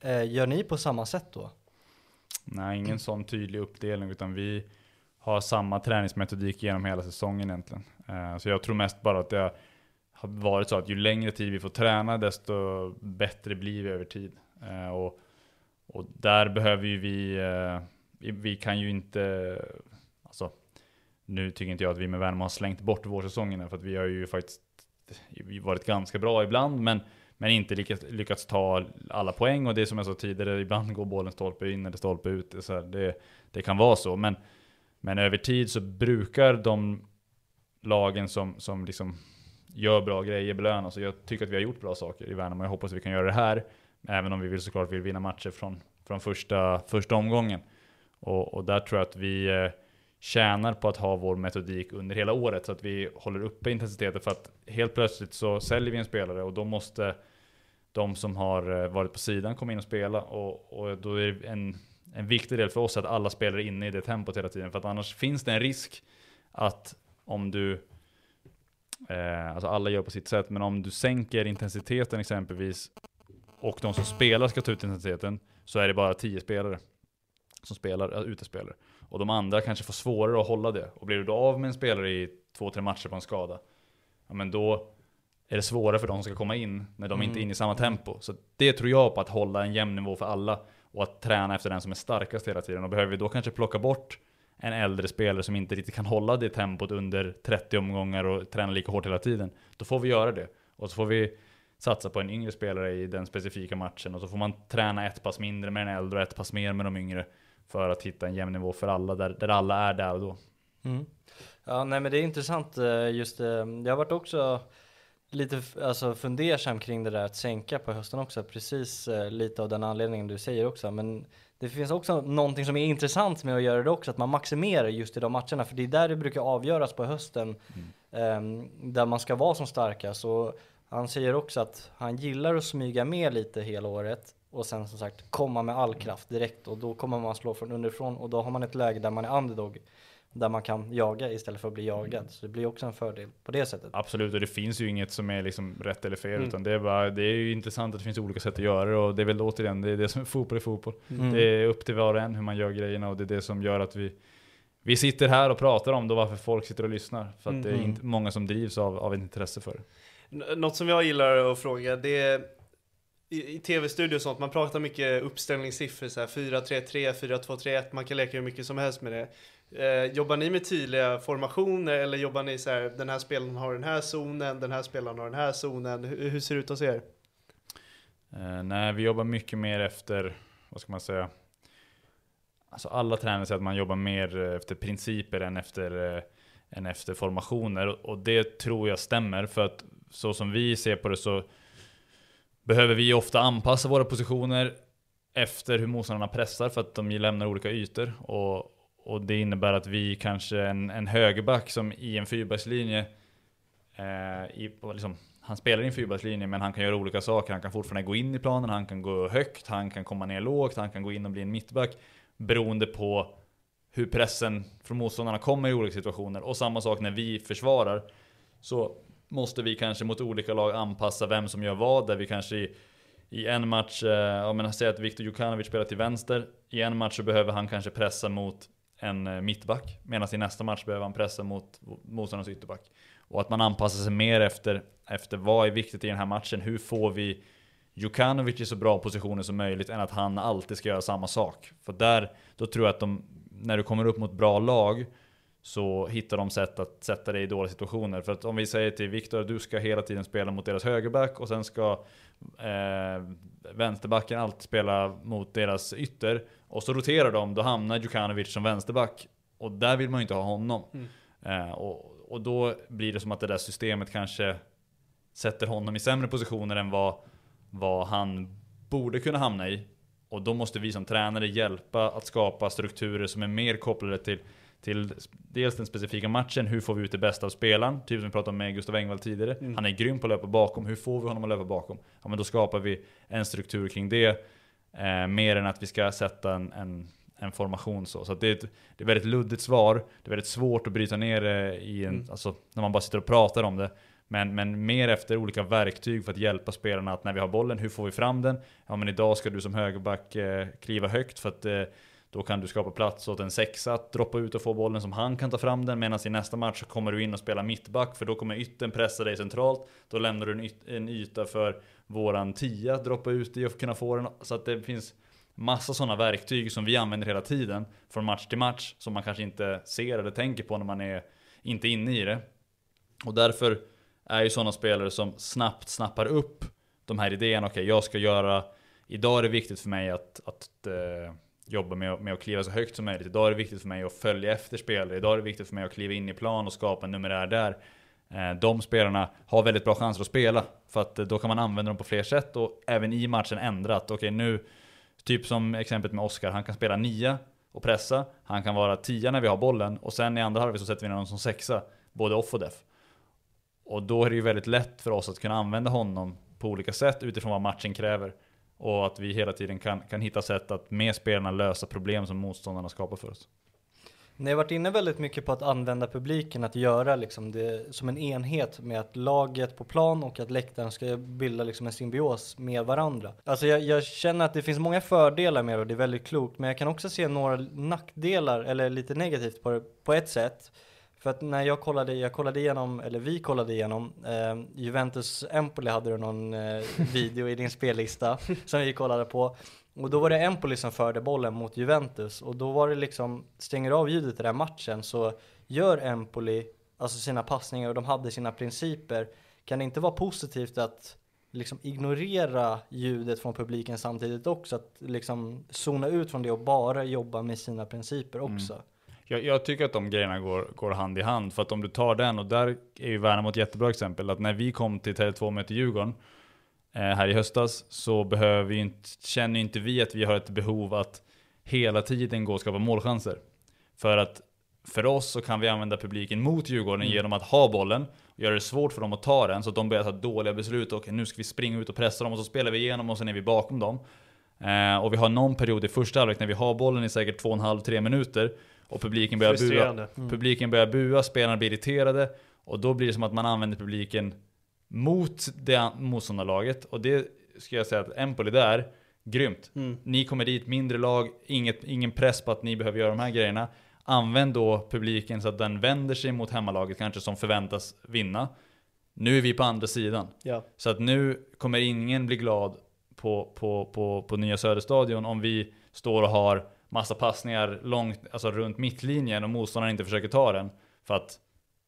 Eh, gör ni på samma sätt då? Nej, ingen sån tydlig uppdelning, utan vi har samma träningsmetodik genom hela säsongen egentligen. Eh, Så jag tror mest bara att det har varit så att ju längre tid vi får träna, desto bättre blir vi över tid. Eh, Och, och där behöver ju vi, eh, vi- kan ju inte, alltså, nu tycker inte jag att vi med Värnamo har slängt bort vårsäsongen, för att vi har ju faktiskt varit ganska bra ibland, men, men inte lyckats, lyckats ta alla poäng. Och det är som jag sa tidigare, ibland går bollen stolpe in eller stolpe ut. Det, så här, det, det kan vara så. Men, men över tid så brukar de lagen som, som liksom gör bra grejer belönas. Och jag tycker att vi har gjort bra saker i Värnamo. Jag hoppas att vi kan göra det här. Även om vi vill såklart vill vinna matcher från, från första, första omgången. Och, och där tror jag att vi eh, tjänar på att ha vår metodik under hela året så att vi håller uppe intensiteten. För att helt plötsligt så säljer vi en spelare och då måste de som har eh, varit på sidan komma in och spela. Och, och då är det en, en viktig del för oss att alla spelar inne i det tempot hela tiden. För att annars finns det en risk att om du eh, alltså alla gör på sitt sätt men om du sänker intensiteten exempelvis och de som spelar ska ta ut intensiteten så är det bara 10 spelare som spelar, utespelare. Och de andra kanske får svårare att hålla det. Och blir du då av med en spelare i två, tre matcher på en skada, ja men då är det svårare för de som ska komma in när de Mm. inte är inne i samma tempo. Så det tror jag på att hålla en jämn nivå för alla och att träna efter den som är starkast hela tiden. Och behöver vi då kanske plocka bort en äldre spelare som inte riktigt kan hålla det tempot under 30 omgångar och träna lika hårt hela tiden. Då får vi göra det. Och så får vi satsa på en yngre spelare i den specifika matchen och så får man träna ett pass mindre med den äldre och ett pass mer med de yngre för att hitta en jämn nivå för alla där, där alla är där och då. Mm. Ja, nej men det är intressant eh, just. Jag har varit också lite alltså, fundersam kring det där att sänka på hösten också, precis eh, lite av den anledningen du säger också. Men det finns också någonting som är intressant med att göra det också, att man maximerar just i de matcherna, för det är där det brukar avgöras på hösten, ehm, där man ska vara som starkast. Så han säger också att han gillar att smyga med lite hela året och sen som sagt komma med all kraft direkt och då kommer man slå från underifrån och då har man ett läge där man är underdog där man kan jaga istället för att bli jagad. Så det blir också en fördel på det sättet. Absolut, och det finns ju inget som är liksom rätt eller fel, Mm. utan det är, bara, det är ju intressant att det finns olika sätt att göra det, och det är väl återigen, det är det som är fotboll är fotboll. Mm. Det är upp till var och en hur man gör grejerna, och det är det som gör att vi, vi sitter här och pratar om det, och varför folk sitter och lyssnar. För att det är Mm. inte många som drivs av, av ett intresse för det. Något som jag gillar att fråga, det är i, i tv-studio och sånt, man pratar mycket uppställningssiffror så här 4-3-3, 4-2-3-1, man kan leka hur mycket som helst med det. Eh, jobbar ni med tydliga formationer eller jobbar ni så här, den här spelaren har den här zonen, den här spelaren har den här zonen, hur, hur ser det ut hos er? Eh, nej, vi jobbar mycket mer efter, vad ska man säga? Alltså alla tränare säger att man jobbar mer efter principer än efter, eh, än efter formationer. Och det tror jag stämmer, för att så som vi ser på det så behöver vi ofta anpassa våra positioner efter hur motståndarna pressar för att de lämnar olika ytor. Och, och det innebär att vi kanske en, en högerback som i en fyrbackslinje eh, i, liksom, han spelar i en fyrbackslinje men han kan göra olika saker. Han kan fortfarande gå in i planen, han kan gå högt, han kan komma ner lågt, han kan gå in och bli en mittback. Beroende på hur pressen från motståndarna kommer i olika situationer. Och samma sak när vi försvarar. Så måste vi kanske mot olika lag anpassa vem som gör vad. Där vi kanske i, i en match, eh, om man säger att Viktor Jukanovic spelar till vänster. I en match så behöver han kanske pressa mot en eh, mittback. Medan i nästa match behöver han pressa mot motståndarens ytterback. Och att man anpassar sig mer efter, efter vad är viktigt i den här matchen. Hur får vi Jukanovic i så bra positioner som möjligt än att han alltid ska göra samma sak. För där, då tror jag att de, när du kommer upp mot bra lag så hittar de sätt att sätta dig i dåliga situationer. För att om vi säger till Viktor, du ska hela tiden spela mot deras högerback och sen ska eh, vänsterbacken alltid spela mot deras ytter. Och så roterar de, då hamnar Djukanovic som vänsterback. Och där vill man ju inte ha honom. Mm. Eh, och, och då blir det som att det där systemet kanske sätter honom i sämre positioner än vad, vad han borde kunna hamna i. Och då måste vi som tränare hjälpa att skapa strukturer som är mer kopplade till till dels den specifika matchen, hur får vi ut det bästa av spelaren? Typ som vi pratade om med Gustav Engvall tidigare. Mm. Han är grym på att löpa bakom, hur får vi honom att löpa bakom? Ja men då skapar vi en struktur kring det. Eh, mer än att vi ska sätta en, en, en formation så. Så det, är ett, det är väldigt luddigt svar. Det är väldigt svårt att bryta ner det i en, mm. alltså, när man bara sitter och pratar om det. Men, men mer efter olika verktyg för att hjälpa spelarna att när vi har bollen, hur får vi fram den? Ja men idag ska du som högerback eh, kliva högt för att eh, då kan du skapa plats åt en sexa att droppa ut och få bollen som han kan ta fram den. Medan i nästa match så kommer du in och spela mittback för då kommer ytten pressa dig centralt. Då lämnar du en, yt en yta för våran tia att droppa ut i och kunna få den. Så att det finns massa sådana verktyg som vi använder hela tiden från match till match som man kanske inte ser eller tänker på när man är inte inne i det. Och därför är ju sådana spelare som snabbt snappar upp de här idéerna. Okej, okay, jag ska göra Idag är det viktigt för mig att, att uh, jobba med, med att kliva så högt som möjligt. Idag är det viktigt för mig att följa efter spelare. Idag är det viktigt för mig att kliva in i plan och skapa en numerär där. Eh, de spelarna har väldigt bra chanser att spela. För att eh, då kan man använda dem på fler sätt och även i matchen ändra att okej okay, nu, typ som exemplet med Oskar, han kan spela nia och pressa. Han kan vara tia när vi har bollen och sen i andra halvlek så sätter vi honom som sexa. Både off och def. Och då är det ju väldigt lätt för oss att kunna använda honom på olika sätt utifrån vad matchen kräver. Och att vi hela tiden kan, kan hitta sätt att med spelarna lösa problem som motståndarna skapar för oss. Ni har varit inne väldigt mycket på att använda publiken, att göra liksom det som en enhet med att laget på plan och att läktaren ska bilda liksom en symbios med varandra. Alltså jag, jag känner att det finns många fördelar med det och det är väldigt klokt, men jag kan också se några nackdelar, eller lite negativt på det, på ett sätt. För att när jag kollade, jag kollade igenom, eller vi kollade igenom, eh, Juventus Empoli hade du någon eh, video i din spellista som vi kollade på. Och då var det Empoli som förde bollen mot Juventus och då var det liksom, stänger av ljudet i den matchen så gör Empoli alltså sina passningar och de hade sina principer. Kan det inte vara positivt att liksom ignorera ljudet från publiken samtidigt också? Att liksom zona ut från det och bara jobba med sina principer också? Mm. Jag, jag, tycker att de grejerna går, går hand i hand. För att om du tar den, och där är ju Värnamo ett jättebra exempel. Att när vi kom till Tele2 möte Djurgården eh, här i höstas så behöver vi inte, känner inte vi att vi har ett behov att hela tiden gå och skapa målchanser. För att för oss så kan vi använda publiken mot Djurgården mm. genom att ha bollen och göra det svårt för dem att ta den så att de börjar ta dåliga beslut och nu ska vi springa ut och pressa dem och så spelar vi igenom och sen är vi bakom dem. Eh, och vi har någon period i första halvlek när vi har bollen i säkert 2,5-3 minuter och publiken börjar bua. Mm. Publiken börjar bua, spelarna blir irriterade. Och då blir det som att man använder publiken mot det motståndarlaget. Och det ska jag säga att Empoli där, grymt. Mm. Ni kommer dit, mindre lag, inget, ingen press på att ni behöver göra de här grejerna. Använd då publiken så att den vänder sig mot hemmalaget kanske som förväntas vinna. Nu är vi på andra sidan. Ja. Så att nu kommer ingen bli glad på, på, på, på nya Söderstadion om vi står och har massa passningar långt, alltså runt mittlinjen och motståndaren inte försöker ta den. För att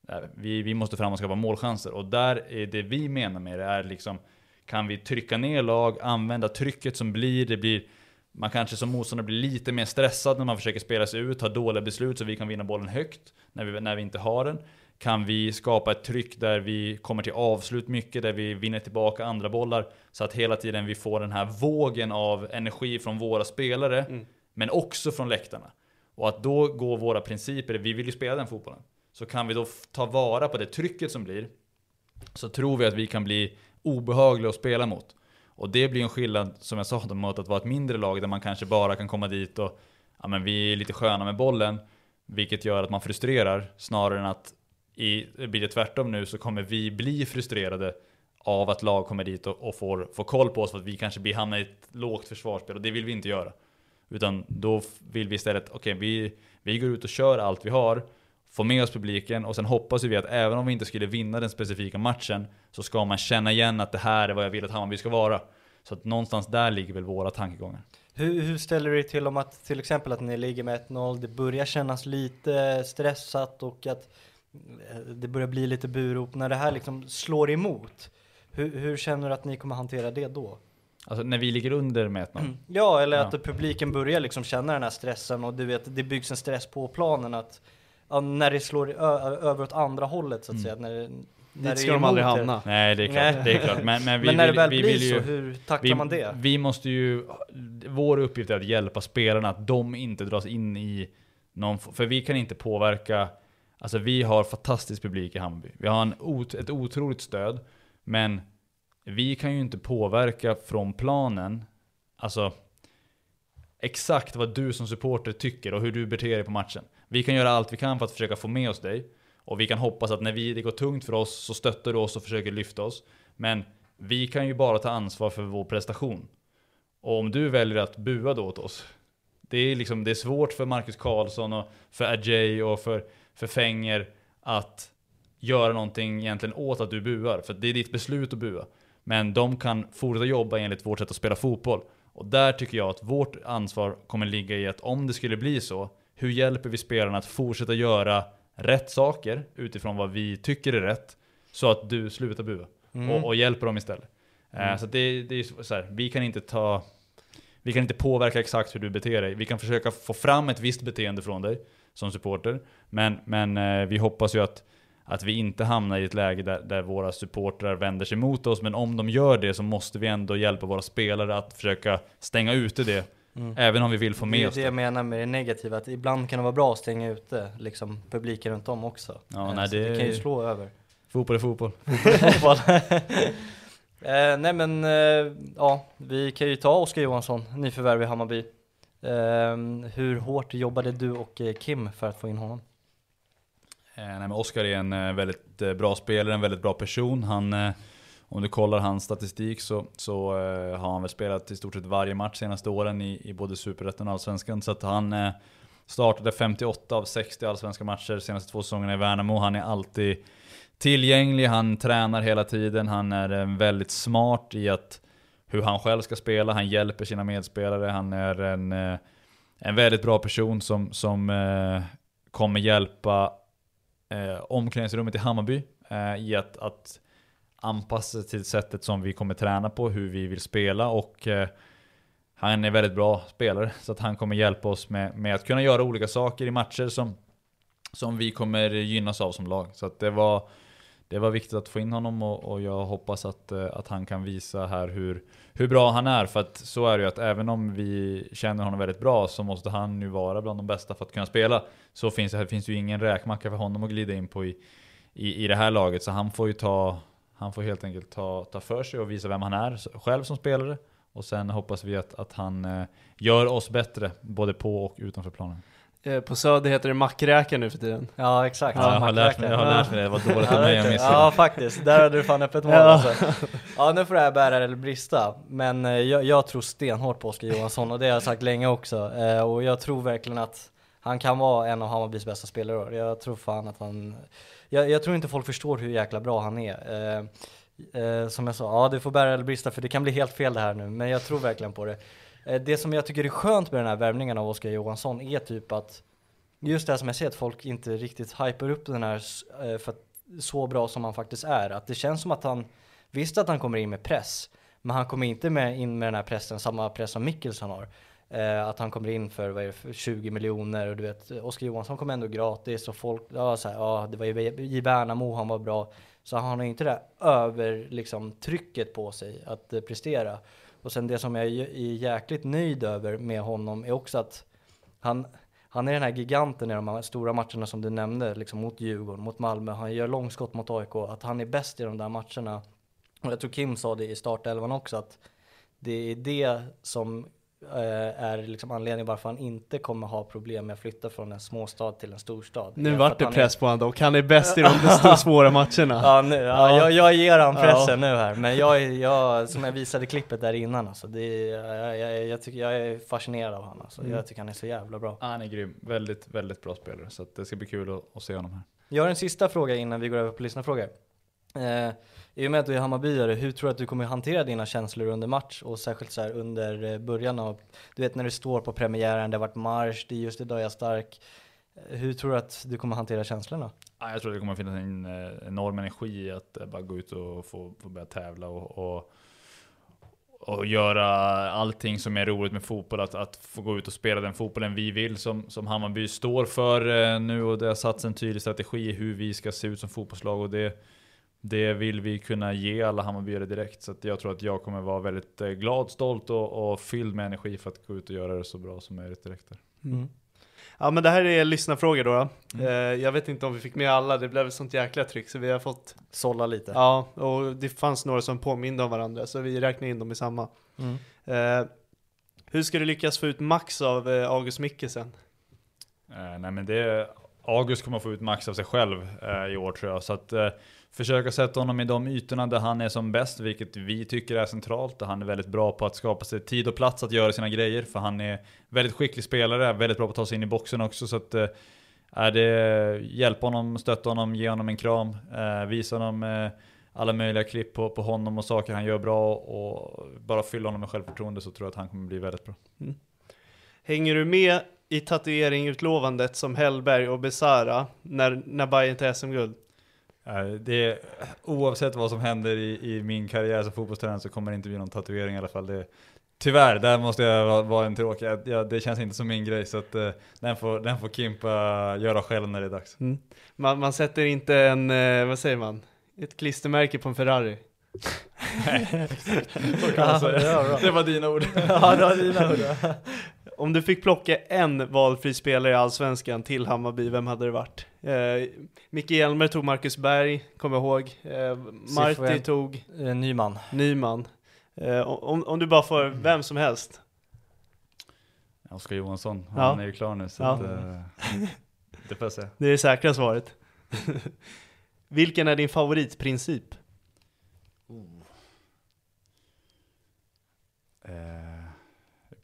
eh, vi, vi måste fram och skapa målchanser. Och där är det vi menar med det är liksom, kan vi trycka ner lag, använda trycket som blir, det blir man kanske som motståndare blir lite mer stressad när man försöker spela sig ut, ta dåliga beslut så vi kan vinna bollen högt när vi, när vi inte har den. Kan vi skapa ett tryck där vi kommer till avslut mycket, där vi vinner tillbaka andra bollar så att hela tiden vi får den här vågen av energi från våra spelare, Mm men också från läktarna. Och att då går våra principer, vi vill ju spela den fotbollen. Så kan vi då ta vara på det trycket som blir, så tror vi att vi kan bli obehagliga att spela mot. Och det blir en skillnad, som jag sa, mot att vara ett mindre lag där man kanske bara kan komma dit och ja, men vi är lite sköna med bollen, vilket gör att man frustrerar snarare än att i, blir det tvärtom nu så kommer vi bli frustrerade av att lag kommer dit och, och får, får koll på oss för att vi kanske blir hamnar i ett lågt försvarsspel och det vill vi inte göra. Utan då vill vi istället, okej vi, vi går ut och kör allt vi har, får med oss publiken och sen hoppas vi att även om vi inte skulle vinna den specifika matchen så ska man känna igen att det här är vad jag vill att Hammarby ska vara. Så att någonstans där ligger väl våra tankegångar. Hur, hur ställer du dig till om att till exempel att ni ligger med 1-0, det börjar kännas lite stressat och att eh, det börjar bli lite burop när det här liksom slår emot? Hur, hur känner du att ni kommer hantera det då? Alltså när vi ligger under med 1-0. Ja, eller Ja. att publiken börjar liksom känna den här stressen och du vet, det byggs en stress på planen att ja, när det slår över åt andra hållet så att Mm. säga. När, det- när Dit det ska de aldrig hamna. Nej det är klart, Nej. det är klart. Men, men, vi Men när det väl vi blir vill ju, så, hur tacklar vi, man det? Vi måste ju, vår uppgift är att hjälpa spelarna, att de inte dras in i någon, för vi kan inte påverka, alltså vi har fantastisk publik i Hammarby. Vi har en, ot- ett otroligt stöd, men vi kan ju inte påverka från planen, alltså exakt vad du som supporter tycker och hur du beter dig på matchen. Vi kan göra allt vi kan för att försöka få med oss dig. Och vi kan hoppas att när vi, det går tungt för oss så stöttar du oss och försöker lyfta oss. Men vi kan ju bara ta ansvar för vår prestation. Och om du väljer att bua då åt oss. Det är, liksom, det är svårt för Marcus Karlsson och för Ajay och för, för Fenger att göra någonting egentligen åt att du buar. För det är ditt beslut att bua. Men de kan fortsätta jobba enligt vårt sätt att spela fotboll. Och där tycker jag att vårt ansvar kommer ligga i att om det skulle bli så, hur hjälper vi spelarna att fortsätta göra rätt saker utifrån vad vi tycker är rätt, så att du slutar bua. Mm. Och, och hjälper dem istället. Eh, Mm. så att det, det är så så här, vi kan inte ta vi kan inte påverka exakt hur du beter dig. Vi kan försöka få fram ett visst beteende från dig som supporter. Men, men eh, vi hoppas ju att, att vi inte hamnar i ett läge där, där våra supportrar vänder sig mot oss. Men om de gör det så måste vi ändå hjälpa våra spelare att försöka stänga ute det. Mm. Även om vi vill få det är med oss det det. jag menar med det negativa, att ibland kan det vara bra att stänga ute liksom, publiken runt om också. Ja, Eh, nej, det- det kan ju slå över. Fotboll är fotboll. fotboll. eh, nej men, eh, ja, vi kan ju ta Oskar Johansson, nyförvärv i Hammarby. Eh, hur hårt jobbade du och eh, Kim för att få in honom? Eh, nej, men Oskar är en eh, väldigt eh, bra spelare, en väldigt bra person. Han, om du kollar hans statistik så, så har han väl spelat i stort sett varje match senaste åren i, i både Superettan och Allsvenskan. Så att han startade 58 av 60 allsvenska matcher senaste två säsongerna i Värnamo. Han är alltid tillgänglig, han tränar hela tiden, han är väldigt smart i att hur han själv ska spela, han hjälper sina medspelare, han är en, en väldigt bra person som, som kommer hjälpa eh, omklädningsrummet i Hammarby eh, i att, att anpassa sig till sättet som vi kommer träna på, hur vi vill spela och eh, han är väldigt bra spelare så att han kommer hjälpa oss med, med att kunna göra olika saker i matcher som, som vi kommer gynnas av som lag. Så att det var det var viktigt att få in honom och, och jag hoppas att, eh, att han kan visa här hur, hur bra han är. För att så är det ju att även om vi känner honom väldigt bra så måste han ju vara bland de bästa för att kunna spela. Så finns det, finns ju ingen räkmacka för honom att glida in på i, i, i det här laget. Så han får ju ta, han får helt enkelt ta, ta för sig och visa vem han är själv som spelare. Och sen hoppas vi att, att han eh, gör oss bättre, både på och utanför planen. Eh, På Söder heter det mackräka nu för tiden. Ja exakt, Ja, jag har lärt mig- jag har lärt mig det. Det var dåligt av mig, jag missade Ja faktiskt, där hade du fan öppet mål Ja. alltså. Ja nu får det här bära eller brista. Men eh, jag, jag tror stenhårt på Oskar Johansson och det har jag sagt länge också. Eh, och jag tror verkligen att han kan vara en av Hammarbys bästa spelare. Jag tror fan att han... Jag, jag tror inte folk förstår hur jäkla bra han är. Som jag sa, ja det får bära eller brista för det kan bli helt fel det här nu, men jag tror verkligen på det. Eh, det som jag tycker är skönt med den här värvningen av Oskar Johansson är typ att just det här som jag ser att folk inte riktigt hypar upp den här eh, för att, så bra som han faktiskt är. Att det känns som att han, visst att han kommer in med press, men han kommer inte med in med den här pressen, samma press som Mickelson har. Eh, att han kommer in för, vad är det, för 20 miljoner och du vet, Oskar Johansson kom ändå gratis och folk, ja, så här, ja det var i Värnamo han var bra. Så han har inte det över liksom, trycket på sig att eh, prestera. Och sen det som jag är jäkligt nöjd över med honom är också att han, han är den här giganten i de här stora matcherna som du nämnde, liksom mot Djurgården, mot Malmö. Han gör långskott mot AIK, att han är bäst i de där matcherna. Och jag tror Kim sa det i startelvan också, att det är det som är liksom anledningen varför han inte kommer ha problem med att flytta från en småstad till en storstad. Nu vart det press är... på honom dock, han är bäst i de svåra matcherna. Ja, nu, ja, ja. Jag, jag ger han pressen ja. nu här, men jag, jag, som jag visade klippet där innan, alltså, det, jag, jag, jag, tycker, jag är fascinerad av honom. Alltså. Mm. Jag tycker han är så jävla bra. Han är grym, väldigt, väldigt bra spelare, så det ska bli kul att, att se honom här. Jag har en sista fråga innan vi går över på lyssnarfrågor. Eh, i och med att du är Hammarbyare, hur tror du att du kommer hantera dina känslor under match och särskilt så under eh, början av, du vet när du står på premiären, det har varit marsch, det är just idag jag är stark. Eh, hur tror du att du kommer hantera känslorna? Jag tror att det kommer finnas en eh, enorm energi i att bara gå ut och få, få börja tävla och, och, och göra allting som är roligt med fotboll. Att, att få gå ut och spela den fotbollen vi vill som, som Hammarby står för nu och det har satts en tydlig strategi hur vi ska se ut som fotbollslag och det det vill vi kunna ge alla Hammarbyare direkt. Så jag tror att jag kommer vara väldigt eh, glad, stolt och, och fylld med energi för att gå ut och göra det så bra som möjligt direkt. Där. Mm. Ja men det här är lyssnarfrågor då. då. Mm. Eh, jag vet inte om vi fick med alla, det blev ett sånt jäkla tryck så vi har fått sålla lite. Ja, och det fanns några som påminde om varandra så vi räknar in dem i samma. Mm. Eh, hur ska du lyckas få ut max av eh, August Mikkelsen? Eh, nej men det, August kommer få ut max av sig själv eh, i år tror jag. Så att försöka sätta honom i de ytorna där han är som bäst, vilket vi tycker är centralt. Där han är väldigt bra på att skapa sig tid och plats att göra sina grejer. För han är väldigt skicklig spelare, väldigt bra på att ta sig in i boxen också. Så att, eh, är det, hjälp honom, stötta honom, ge honom en kram, eh, visa honom eh, alla möjliga klipp på, på honom och saker han gör bra och bara fylla honom med självförtroende så tror jag att han kommer bli väldigt bra. Mm. Hänger du med i tatueringutlovandet som Hellberg och Besara när, när Bayern tar SM-guld? Det, oavsett vad som händer i, i min karriär som fotbollstränare så kommer det inte bli någon tatuering i alla fall. Det, tyvärr, där måste jag vara, vara en tråkig. Ja, det känns inte som min grej så att, uh, den, får, den får Kimpa göra själv när det är dags. Mm. Man, man sätter inte en, uh, vad säger man, ett klistermärke på en Ferrari. Nej, så kan man säga. Det var dina ord. ja, det var dina ord. Om du fick plocka en valfri spelare i Allsvenskan till Hammarby, vem hade det varit? Eh, Micke Hjelmer tog Marcus Berg, kommer jag ihåg. Eh, Marti tog eh, Nyman. Nyman. Eh, om, om du bara får vem som helst. Oskar Johansson, ja. han är ju klar nu så ja. att, eh, det får jag säga. Det är det säkra svaret. Vilken är din favoritprincip? Oh. Eh,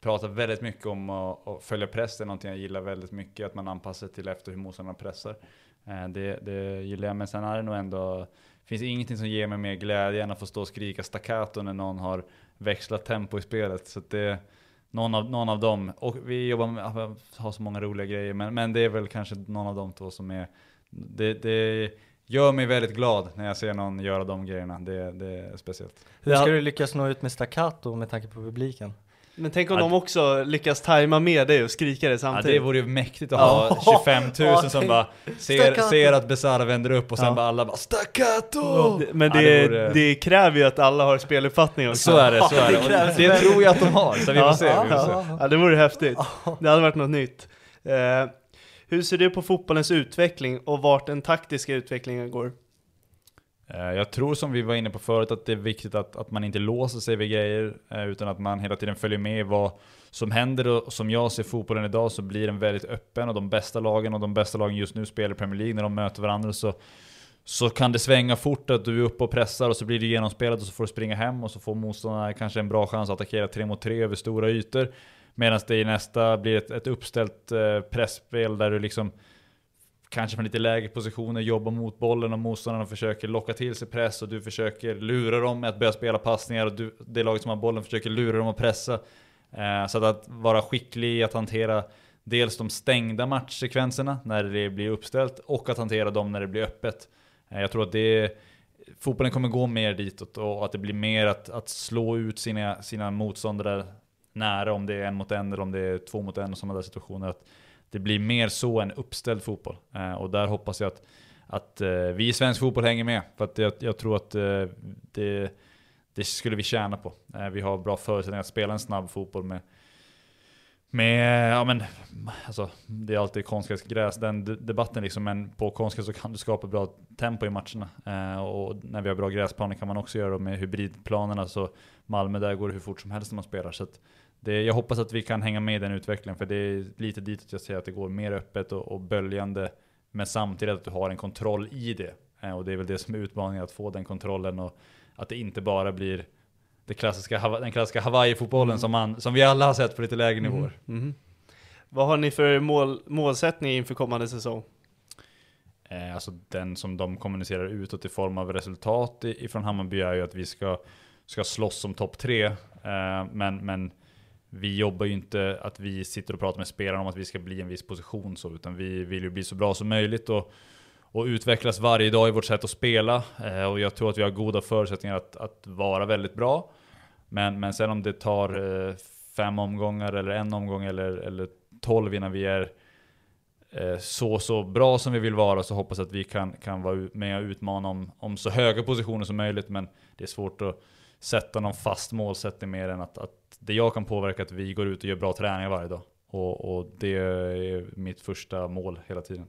pratar väldigt mycket om att, att följa press, det är någonting jag gillar väldigt mycket, att man anpassar sig till efter hur motståndarna pressar. Eh, det, det gillar jag, men sen är det nog ändå, finns ingenting som ger mig mer glädje än att få stå och skrika staccato när någon har växlat tempo i spelet. Så det någon av, någon av dem, och vi jobbar med, har så många roliga grejer, men, men det är väl kanske någon av de två som är, det, det gör mig väldigt glad när jag ser någon göra de grejerna. Det, det är speciellt. Hur ska du lyckas nå ut med staccato med tanke på publiken? Men tänk om ja, de också lyckas tajma med dig och skrika det samtidigt. Ja, det vore ju mäktigt att ha 25 000 som bara ser, ser att Besara vänder upp och sen ja. bara alla bara staccato! Men det, det, vore... det, kräver ju att alla har speluppfattning också. Så är det, så är det. det, det tror jag att de har, så vi får se. Vi får se. Ja, det vore häftigt. Det hade varit något nytt. Uh, hur ser du på fotbollens utveckling och vart den taktiska utvecklingen går? Eh, jag tror som vi var inne på förut att det är viktigt att, att man inte låser sig vid grejer eh, utan att man hela tiden följer med vad som händer och som jag ser fotbollen idag så blir den väldigt öppen och de bästa lagen och de bästa lagen just nu spelar i Premier League när de möter varandra så så kan det svänga fort att du är uppe och pressar och så blir du genomspelad och så får du springa hem och så får motståndarna kanske en bra chans att attackera 3 mot 3 över stora ytor. Medan det i nästa blir ett, ett uppställt eh, pressspel där du liksom kanske från lite lägre positioner, jobba mot bollen och motståndarna försöker locka till sig press och du försöker lura dem med att börja spela passningar och du, det laget som har bollen försöker lura dem att pressa. Eh, så att, att vara skicklig i att hantera dels de stängda matchsekvenserna när det blir uppställt och att hantera dem när det blir öppet. Eh, jag tror att det fotbollen kommer gå mer ditåt och att det blir mer att, att slå ut sina, sina motståndare nära om det är en mot en eller om det är två mot en och sådana där situationer. Att det blir mer så än uppställd fotboll. Eh, och där hoppas jag att, att eh, vi i svensk fotboll hänger med. För att jag, jag tror att eh, det, det skulle vi tjäna på. Eh, vi har bra förutsättningar att spela en snabb fotboll med med, ja men, alltså, det är alltid konstgräsgräs, den debatten liksom, men på konstgräs så kan du skapa bra tempo i matcherna. Eh, och när vi har bra gräsplaner kan man också göra det med hybridplanerna, så Malmö där går det hur fort som helst när man spelar. Så det, jag hoppas att vi kan hänga med i den utvecklingen, för det är lite dit att jag ser att det går mer öppet och, och böljande, men samtidigt att du har en kontroll i det. Eh, och det är väl det som är utmaningen, att få den kontrollen och att det inte bara blir det klassiska, den klassiska Hawaii-fotbollen mm. som, man, som vi alla har sett på lite lägre mm. nivåer. Mm. Vad har ni för mål, målsättning inför kommande säsong? Eh, alltså den som de kommunicerar utåt i form av resultat ifrån Hammarby är ju att vi ska, ska slåss om topp tre. Eh, men, men vi jobbar ju inte att vi sitter och pratar med spelarna om att vi ska bli en viss position så, utan vi vill ju bli så bra som möjligt. Och, och utvecklas varje dag i vårt sätt att spela. Eh, och jag tror att vi har goda förutsättningar att, att vara väldigt bra. Men, men sen om det tar eh, fem omgångar eller en omgång eller, eller tolv innan vi är eh, så, så bra som vi vill vara så hoppas jag att vi kan, kan vara med och utmana om, om så höga positioner som möjligt. Men det är svårt att sätta någon fast målsättning mer än att, att det jag kan påverka är att vi går ut och gör bra träningar varje dag. Och, och det är mitt första mål hela tiden.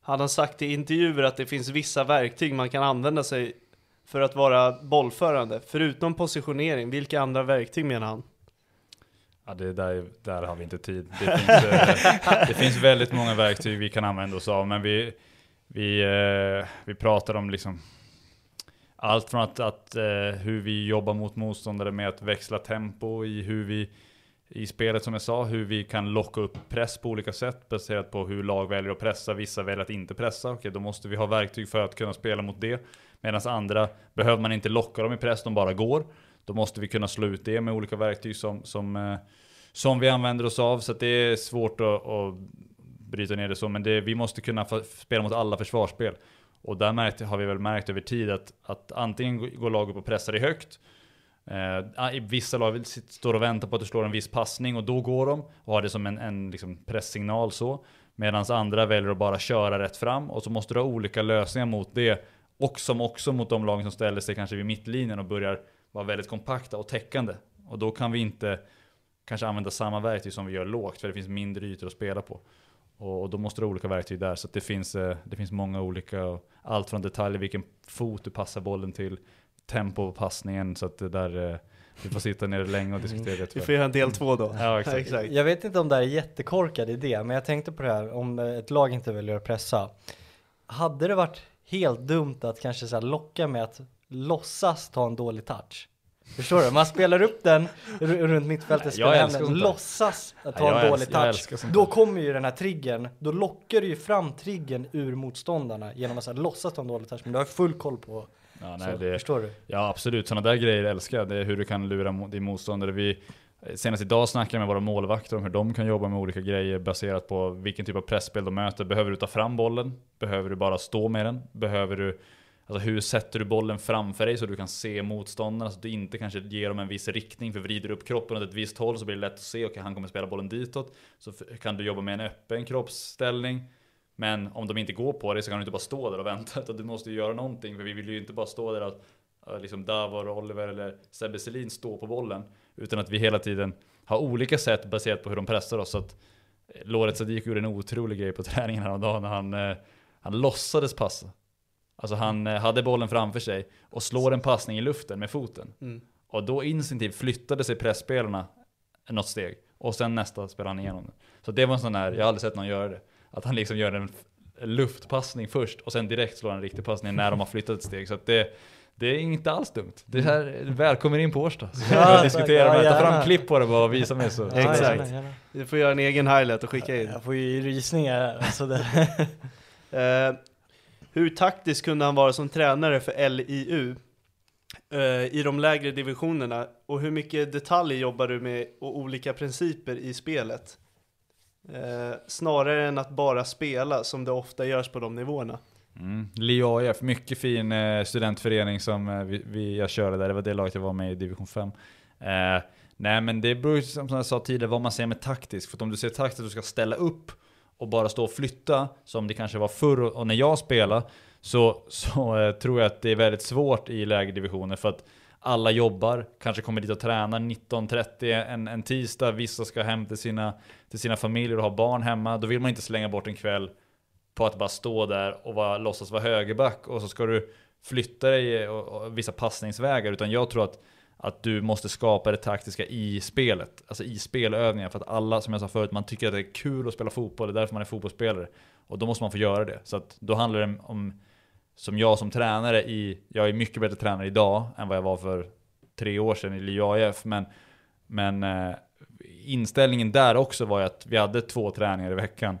Han har sagt i intervjuer att det finns vissa verktyg man kan använda sig för att vara bollförande. Förutom positionering, vilka andra verktyg menar han? Ja, det där, där har vi inte tid. Det finns, eh, det finns väldigt många verktyg vi kan använda oss av, men vi, vi, eh, vi pratar om liksom allt från att, att eh, hur vi jobbar mot motståndare med att växla tempo i hur vi i spelet som jag sa, hur vi kan locka upp press på olika sätt baserat på hur lag väljer att pressa, vissa väljer att inte pressa. Okej, då måste vi ha verktyg för att kunna spela mot det. Medan andra behöver man inte locka dem i press, de bara går. Då måste vi kunna slå ut det med olika verktyg som, som, eh, som vi använder oss av. Så det är svårt att, att bryta ner det så, men det, vi måste kunna spela mot alla försvarsspel. Och där märkt, har vi väl märkt över tid att, att antingen går laget upp och pressar i högt, Eh, ah, vissa lag står och väntar på att du slår en viss passning och då går de och har det som en, en liksom presssignal så. Medan andra väljer att bara köra rätt fram och så måste du ha olika lösningar mot det. Och som också mot de lagen som ställer sig kanske vid mittlinjen och börjar vara väldigt kompakta och täckande. Och då kan vi inte kanske använda samma verktyg som vi gör lågt för det finns mindre ytor att spela på. Och, då måste du ha olika verktyg där. Så det, finns, eh, det finns många olika, allt från detaljer, vilken fot du passar bollen till, tempo på passningen så att det där eh, vi får sitta ner länge och diskutera det Vi får göra en del två då. Ja, exakt. exakt. Jag vet inte om det här är jättekorkad idé, men jag tänkte på det här om ett lag inte väljer att pressa. Hade det varit helt dumt att kanske så locka med att låtsas ta en dålig touch? Förstår du? Man spelar upp den runt mittfältet, spelar hem den, låtsas att ta en dålig touch. Då kommer ju den här triggern, då lockar du ju fram triggern ur motståndarna genom att så här, låtsas ta en dålig touch. Men du har full koll på Ja, nej, det, förstår du? Ja absolut, sådana där grejer älskar jag. Det är hur du kan lura din motståndare. Vi, senast idag snackade jag med våra målvakter om hur de kan jobba med olika grejer baserat på vilken typ av pressspel de möter. Behöver du ta fram bollen? Behöver du bara stå med den? Behöver du Alltså hur sätter du bollen framför dig så du kan se motståndarna så att du inte kanske ger dem en viss riktning för vrider du upp kroppen åt ett visst håll så blir det lätt att se, okej okay, han kommer spela bollen ditåt. Så kan du jobba med en öppen kroppsställning men om de inte går på dig så kan du inte bara stå där och vänta. Utan du måste ju göra någonting. För vi vill ju inte bara stå där och... liksom Davor, Oliver eller Sebbe Selin står på bollen. Utan att vi hela tiden har olika sätt baserat på hur de pressar oss. Så att eh, Loret Sadiq gjorde en otrolig grej på träningen häromdagen när han, eh, han låtsades passa. Alltså han eh, hade bollen framför sig och slår en passning i luften med foten. Mm. Och då instinktivt flyttade sig pressspelarna något steg. Och sen nästa spelade han igenom det. Så det var en sån här, jag har aldrig sett någon göra det. Att han liksom gör en luftpassning först och sen direkt slår en riktig passning när de har flyttat ett steg. Så att det, Det är inte alls dumt. Det här, välkommen in på Årsta. Så Ja, ja, tack. diskutera Ja, med Ta fram klipp på det bara och visa mig så. Ja, Exakt. gärna. Du får göra en egen highlight och skicka in. Jag får ju rysningar här. Alltså. Eh, hur taktisk kunde han vara som tränare för LIU eh, i de lägre divisionerna? Och hur mycket detaljer jobbar du med och olika principer i spelet? Eh, snarare än att bara spela som det ofta görs på de nivåerna. Mm. Leo AIF, mycket fin eh, studentförening som eh, vi, vi, jag körde där. Det var det laget jag var med i division 5. Eh, nej men det beror ju som jag sa tidigare vad man säger med taktisk. För att om du ser taktiskt att du ska ställa upp och bara stå och flytta, som det kanske var förr och, när jag spelade, så, så eh, tror jag att det är väldigt svårt i lägre divisioner för att alla jobbar, kanske kommer dit och tränar 19.30 en, en tisdag, vissa ska hem till sina, till sina familjer och ha barn hemma. Då vill man inte slänga bort en kväll på att bara stå där och vara, låtsas vara högerback och så ska du flytta dig eh, och, och vissa passningsvägar. Utan jag tror att, att du måste skapa det taktiska i spelet. Alltså i spelövningar. För att alla, som jag sa förut, man tycker att det är kul att spela fotboll. Det är därför man är fotbollsspelare. Och då måste man få göra det. Så att då handlar det om, som jag som tränare i, jag är mycket bättre tränare idag än vad jag var för tre år sedan i LIAF, AIF. Men, men eh, inställningen där också var ju att vi hade två träningar i veckan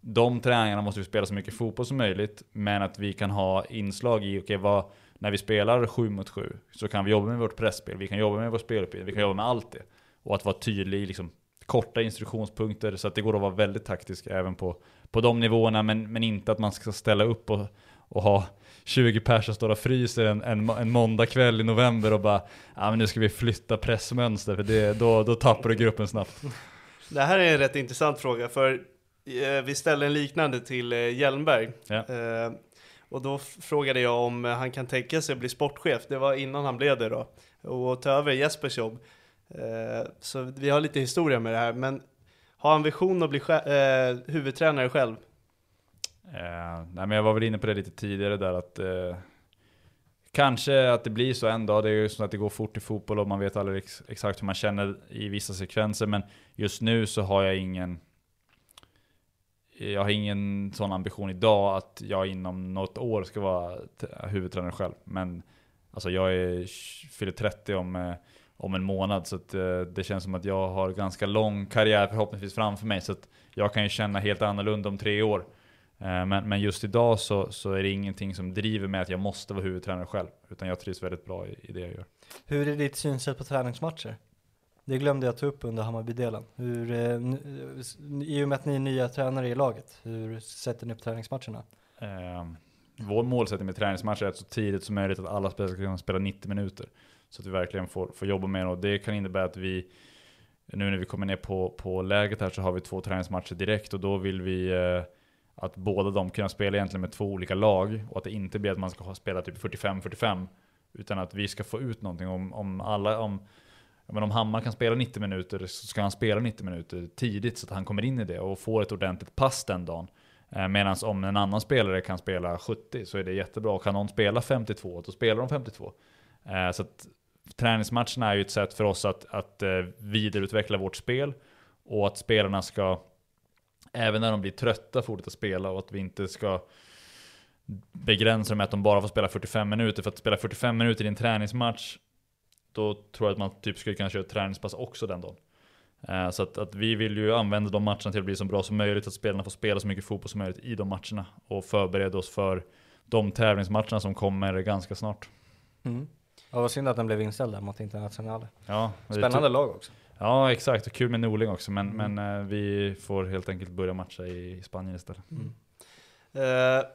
de träningarna måste vi spela så mycket fotboll som möjligt, men att vi kan ha inslag i, okej vad, när vi spelar 7 mot 7 så kan vi jobba med vårt pressspel, vi kan jobba med vår speluppgift, vi kan jobba med allt det. Och att vara tydlig liksom, korta instruktionspunkter så att det går att vara väldigt taktisk även på, på de nivåerna, men, men inte att man ska ställa upp och, och ha 20 personer som står och fryser en, en, en måndagkväll i november och bara ja men nu ska vi flytta pressmönster, för det, då, då tappar du gruppen snabbt. Det här är en rätt intressant fråga, för eh, vi ställde en liknande till eh, Hjelmberg. Ja. Eh, och då frågade jag om eh, han kan tänka sig att bli sportchef. Det var innan han blev det då. Och ta över Jespers jobb. Eh, så vi har lite historia med det här. Men har han vision att bli eh, huvudtränare själv? Eh, nej men jag var väl inne på det lite tidigare där att eh, Kanske att det blir så en dag, det är ju så att det går fort i fotboll och man vet aldrig ex exakt hur man känner i vissa sekvenser men just nu så har jag ingen jag har ingen sån ambition idag att jag inom något år ska vara huvudtränare själv men Alltså jag är, fyller 30 om, eh, om en månad så att, eh, det känns som att jag har ganska lång karriär förhoppningsvis framför mig så att jag kan ju känna helt annorlunda om tre år. Eh, men, men just idag så, så är det ingenting som driver mig att jag måste vara huvudtränare själv. Utan jag trivs väldigt bra i, i det jag gör. Hur är ditt synsätt på träningsmatcher? Det glömde jag ta upp under Hammarbydelen. Hur, eh, eh, I och med att ni är nya tränare i laget, hur sätter ni upp träningsmatcherna? Eh, vår målsättning med träningsmatcher är att så tidigt som möjligt att alla spelare ska kunna spela 90 minuter. Så att vi verkligen får, får jobba med det. Och det kan innebära att vi, nu när vi kommer ner på, på läget här så har vi två träningsmatcher direkt. Och då vill vi eh, att båda de kan spela egentligen med två olika lag. Och att det inte blir att man ska spela typ 45-45. Utan att vi ska få ut någonting. Om, om alla, om, men om Hammar kan spela 90 minuter så ska han spela 90 minuter tidigt så att han kommer in i det och får ett ordentligt pass den dagen. Eh, Medan om en annan spelare kan spela 70 så är det jättebra. Kan någon spela 52 då spelar de 52. Eh, så att träningsmatcherna är ju ett sätt för oss att, att eh, vidareutveckla vårt spel. Och att spelarna ska, även när de blir trötta, fortsätta spela. Och att vi inte ska begränsa dem med att de bara får spela 45 minuter. För att spela 45 minuter i en träningsmatch, då tror jag att man typ skulle kunna köra träningspass också den dagen. Eh, Så att, att vi vill ju använda de matcherna till att bli så bra som möjligt, att spelarna får spela så mycket fotboll som möjligt i de matcherna. Och förbereda oss för de tävlingsmatcherna som kommer ganska snart. Mm. Ja, vad synd att den blev inställd där mot Internationale. Ja, Spännande lag också. Ja, exakt. Och kul med Norling också. Men, men eh, vi får helt enkelt börja matcha i, i Spanien istället. Eh,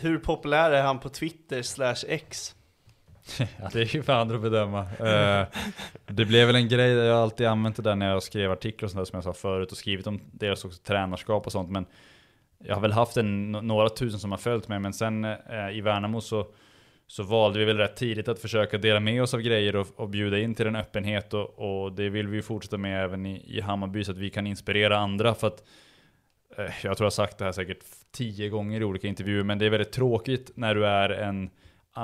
hur populär är han på Twitter slash X? Ja, det är ju för andra att bedöma. Eh, det blev väl en grej, jag har alltid använt det där när jag skrev artiklar och sånt där som jag sa förut och skrivit om deras också tränarskap och sånt. Men jag har väl haft en, några tusen som har följt mig, men sen eh, i Värnamo så, så valde vi väl rätt tidigt att försöka dela med oss av grejer och, och bjuda in till en öppenhet och, och det vill vi ju fortsätta med även i, i Hammarby så att vi kan inspirera andra för att eh, jag tror jag har sagt det här säkert tio gånger i olika intervjuer, men det är väldigt tråkigt när du är en,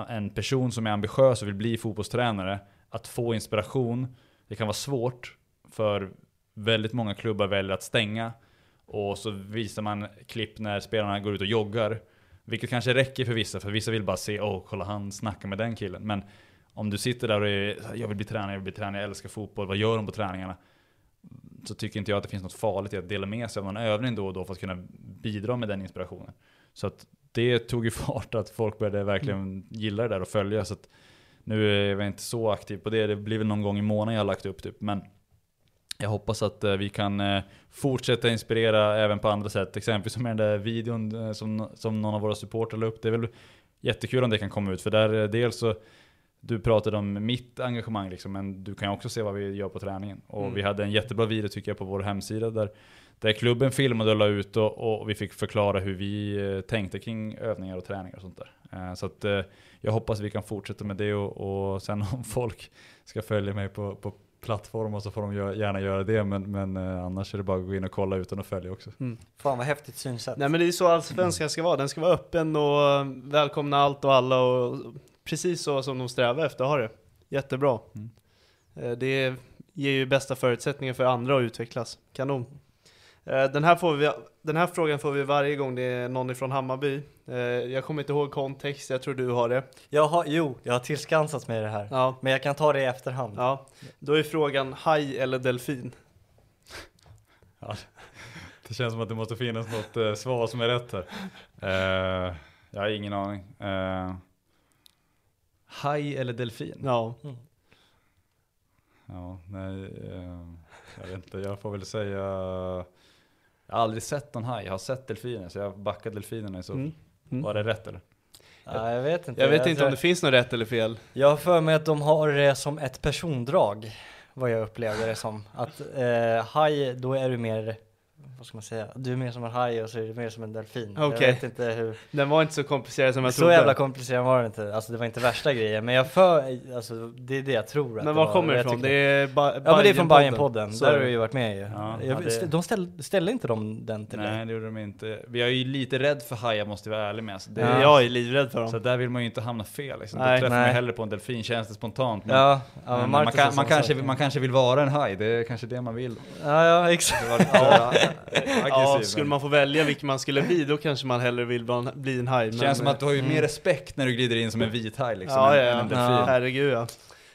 en person som är ambitiös och vill bli fotbollstränare, att få inspiration. Det kan vara svårt, för väldigt många klubbar väljer att stänga. Och så visar man klipp när spelarna går ut och joggar. Vilket kanske räcker för vissa, för vissa vill bara se, åh kolla han snackar med den killen. Men om du sitter där och är, jag vill bli tränare, jag vill bli tränare, jag älskar fotboll, vad gör de på träningarna? Så tycker inte jag att det finns något farligt i att dela med sig av någon övning då och då för att kunna bidra med den inspirationen. Så att det tog ju fart att folk började verkligen gilla det där och följa. Så nu är jag inte så aktiv på det, det blir väl någon gång i månaden jag har lagt upp typ. Men jag hoppas att eh, vi kan eh, fortsätta inspirera även på andra sätt. Exempelvis med den där videon eh, som, som någon av våra supportrar la upp. Det är väl jättekul om det kan komma ut. För där dels så, du pratade om mitt engagemang liksom, men du kan ju också se vad vi gör på träningen. Och Mm. vi hade en jättebra video tycker jag på vår hemsida där, där klubben filmade och la ut och, och vi fick förklara hur vi eh, tänkte kring övningar och träningar och sånt där. Eh, Så att eh, jag hoppas vi kan fortsätta med det och, och sen om folk ska följa mig på, på plattformar så får de gärna göra det men, men eh, annars är det bara att gå in och kolla utan att följa också. Fan vad häftigt synsätt. Nej men det är så allsvenskan ska vara, den ska vara öppen och välkomna allt och alla och precis så som de strävar efter att ha det. Jättebra. Mm. Det ger ju bästa förutsättningar för andra att utvecklas. Kanon. Eh, Den här, får vi, den här frågan får vi varje gång det är någon ifrån Hammarby. Eh, Jag kommer inte ihåg kontext, jag tror du har det. Jag har, jo, jag har tillskansat mig det här. Ja, Men jag kan ta det i efterhand. ja. Då är frågan haj eller delfin? Det känns som att det måste finnas något eh, svar som är rätt här. Eh, jag har ingen aning. Eh, haj eller delfin? Ja, Ja, nej, eh, jag vet inte. Jag får väl säga... Jag har aldrig sett någon haj. Jag har sett delfiner, så jag backar delfinerna i så Mm. Mm. Var det rätt eller? Nej, jag vet inte. jag vet inte tror- om det finns något rätt eller fel. Jag har för mig att de har det som ett persondrag. Vad jag upplevde det som. Att eh, haj, då är du mer, vad ska man säga, du är mer som en haj och så är du mer som en delfin. Jag Okej. vet inte hur, Den var inte så komplicerad som jag så trodde. jävla komplicerad var det inte. Alltså det var inte värsta grejen. Men jag för, alltså det är det jag tror att Men det var kommer det Jag ifrån? Det är ba- Ja men det är från Bajenpodden. Så där är har du ju varit med ju. Ja, jag, ja, det- De ställ, ställde inte de den till dig? Nej, det gjorde de inte. Vi är ju lite rädd för hajar måste jag vara ärlig med. Så, det, Ja. Jag är livrädd för dem. så där vill man ju inte hamna fel. Liksom. Nej. Då träffar Nej. man hellre på en delfin, känns det spontant. Men, Ja, ja men men man, kan, man, kanske, man kanske vill vara en haj, det är kanske det man vill. Ja, ja exakt. Ja, skulle man få välja vilken man skulle bli, då kanske man hellre vill bli en haj. Känns som att du har ju Mm. mer respekt när du glider in som en vit haj liksom, Ja, än, ja, än en ja. Herregud ja.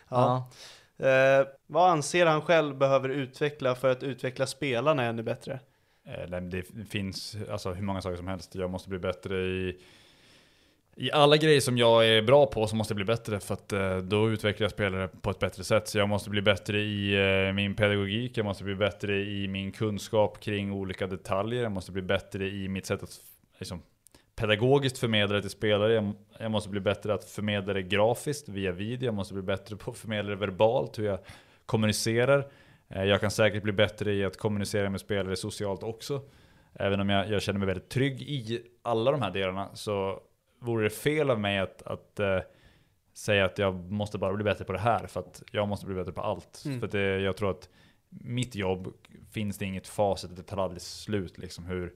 ja. Ja. Eh, vad anser han själv behöver utveckla för att utveckla spelarna ännu bättre? Eh, det finns alltså, hur många saker som helst. Jag måste bli bättre i, i alla grejer som jag är bra på så måste jag bli bättre för att eh, då utvecklar jag spelare på ett bättre sätt. Så jag måste bli bättre i eh, min pedagogik, jag måste bli bättre i min kunskap kring olika detaljer, jag måste bli bättre i mitt sätt att liksom, pedagogiskt förmedla det till spelare. Jag, jag måste bli bättre att förmedla det grafiskt via video, jag måste bli bättre på att förmedla det verbalt, hur jag kommunicerar. Eh, jag kan säkert bli bättre i att kommunicera med spelare socialt också. Även om jag, jag känner mig väldigt trygg i alla de här delarna så vore det fel av mig att, att eh, säga att jag måste bara bli bättre på det här för att jag måste bli bättre på allt. Mm. För att det, jag tror att mitt jobb finns det inget facit, det tar aldrig slut liksom hur,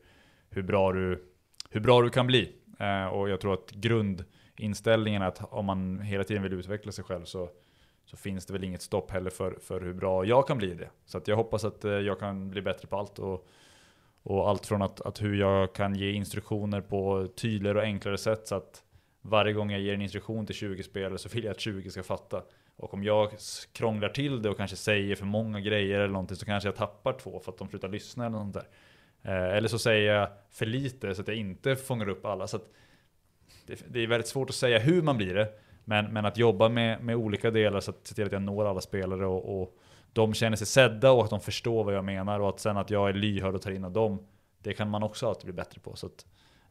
hur, bra, du, hur bra du kan bli. Eh, och jag tror att grundinställningen är att om man hela tiden vill utveckla sig själv så, så finns det väl inget stopp heller för, för hur bra jag kan bli det. Så att jag hoppas att eh, jag kan bli bättre på allt. Och, och allt från att, att hur jag kan ge instruktioner på tydligare och enklare sätt så att varje gång jag ger en instruktion till 20 spelare så vill jag att 20 ska fatta. Och om jag krånglar till det och kanske säger för många grejer eller någonting så kanske jag tappar två för att de slutar lyssna eller något där. Eh, eller så säger jag för lite så att jag inte fångar upp alla. Så att det, det är väldigt svårt att säga hur man blir det. Men, men att jobba med, med olika delar så att se till att jag når alla spelare och, och de känner sig sedda och att de förstår vad jag menar och att sen att jag är lyhörd och tar in av dem. Det kan man också alltid bli bättre på. Så att,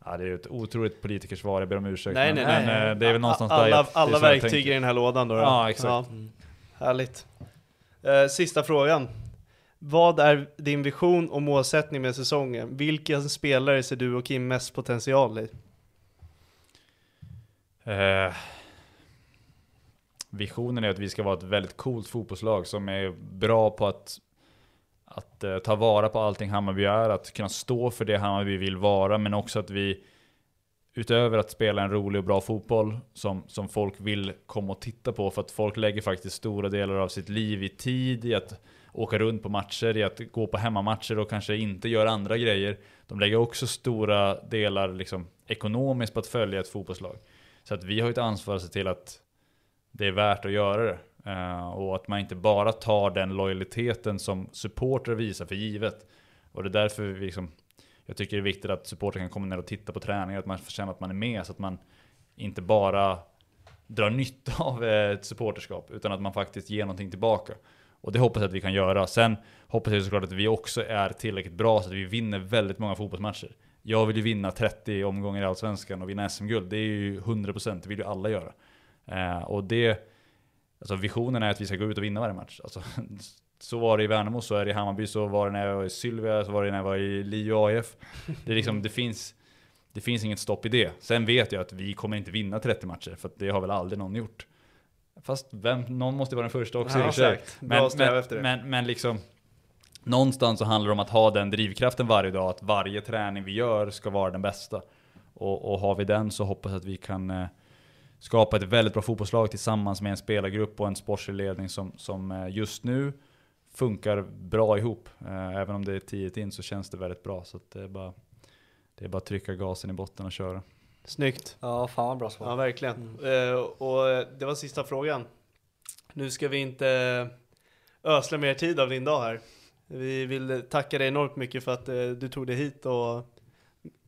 ja, det är ett otroligt politikersvar, jag ber om ursäkt. Nej, men, nej, men eh, det är väl någonstans där alla, jag, det är alla jag verktyg i den här lådan då. då. Ja, exakt. Härligt. Eh, sista frågan. Vad är din vision och målsättning med säsongen? Vilken spelare ser du och Kim mest potential i? Eh, visionen är att vi ska vara ett väldigt coolt fotbollslag som är bra på att, att uh, ta vara på allting Hammarby är, att kunna stå för det Hammarby vill vara, men också att vi utöver att spela en rolig och bra fotboll som, som folk vill komma och titta på, för att folk lägger faktiskt stora delar av sitt liv i tid i att åka runt på matcher, i att gå på hemmamatcher och kanske inte göra andra grejer. De lägger också stora delar liksom, ekonomiskt på att följa ett fotbollslag. Så att vi har ett ansvar att se till att det är värt att göra det. Uh, och att man inte bara tar den lojaliteten som supporter visar för givet. Och det är därför vi liksom, jag tycker det är viktigt att supporter kan komma ner och titta på träningar, att man känner att man är med, så att man inte bara drar nytta av eh, ett supporterskap, utan att man faktiskt ger någonting tillbaka. Och det hoppas jag att vi kan göra. Sen hoppas jag såklart att vi också är tillräckligt bra så att vi vinner väldigt många fotbollsmatcher. Jag vill ju vinna 30 omgångar i Allsvenskan och vinna SM-guld. Det är ju 100%, det vill ju alla göra. Eh, och det, alltså visionen är att vi ska gå ut och vinna varje match. Alltså, så var det i Värnamo, så är det i Hammarby, så var det när jag var i Sylvia, så var det när jag var i Lio AF. Det, är liksom, det, finns, det finns inget stopp i det. Sen vet jag att vi kommer inte vinna 30 matcher, för det har väl aldrig någon gjort. Fast vem, någon måste vara den första också Ja, i exakt. Efter det. men, men liksom Någonstans så handlar det om att ha den drivkraften varje dag, att varje träning vi gör ska vara den bästa. Och, och har vi den så hoppas jag att vi kan eh, skapa ett väldigt bra fotbollslag tillsammans med en spelargrupp och en sportslig ledning som, som eh, just nu funkar bra ihop. Eh, även om det är tidigt in så känns det väldigt bra. Så att det, är bara, det är bara att trycka gasen i botten och köra. Snyggt. Ja, fan vad bra svar. Ja, verkligen. Eh, och det var sista frågan. Nu ska vi inte ösla mer tid av din dag här. Vi vill tacka dig enormt mycket för att du tog dig hit och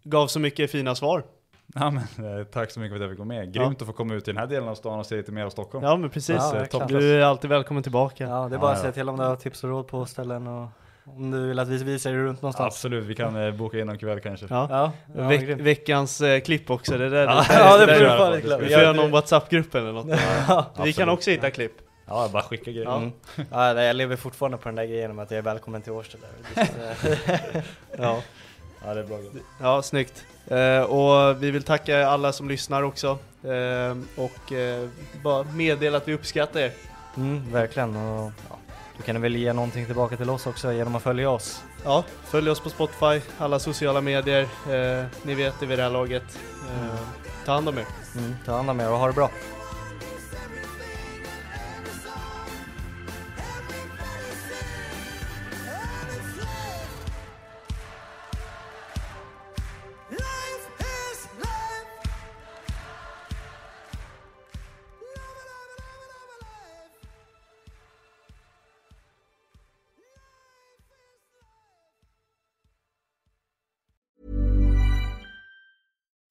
gav så mycket fina svar. Ja, men, eh, tack så mycket för att jag fick vara med. Grymt att få komma ut i den här delen av stan och se lite mer av Stockholm. Ja men precis. Ja, Eh. Du är alltid välkommen tillbaka. Ja, det är bara att Ja, säga ja. till om du har tips och råd på ställen och om du vill att vi visar dig runt någonstans. Absolut, vi kan eh, boka in någon kväll kanske. Ja. Ja, ja Veck- grymt. veckans eh, klipp också, det där, Ja, det, ja, det fan inte ska Vi får göra någon WhatsApp-grupp eller något. Ja. Vi kan också hitta klipp. Ja, bara skicka grejer. Ja. Mm. Ja, nej, jag lever fortfarande på den där grejen om att jag är välkommen till Årsta. Ja. Ja, det är bra. Ja, snyggt. Eh, och vi vill tacka alla som lyssnar också. Eh, och eh, bara meddela att vi uppskattar er. Mm, verkligen. Och, ja, du kan väl ge någonting tillbaka till oss också genom att följa oss. Ja, följ oss på Spotify, alla sociala medier. Eh, ni vet det vid det här laget. Eh, ta hand om er. Mm, ta hand om er och ha det bra.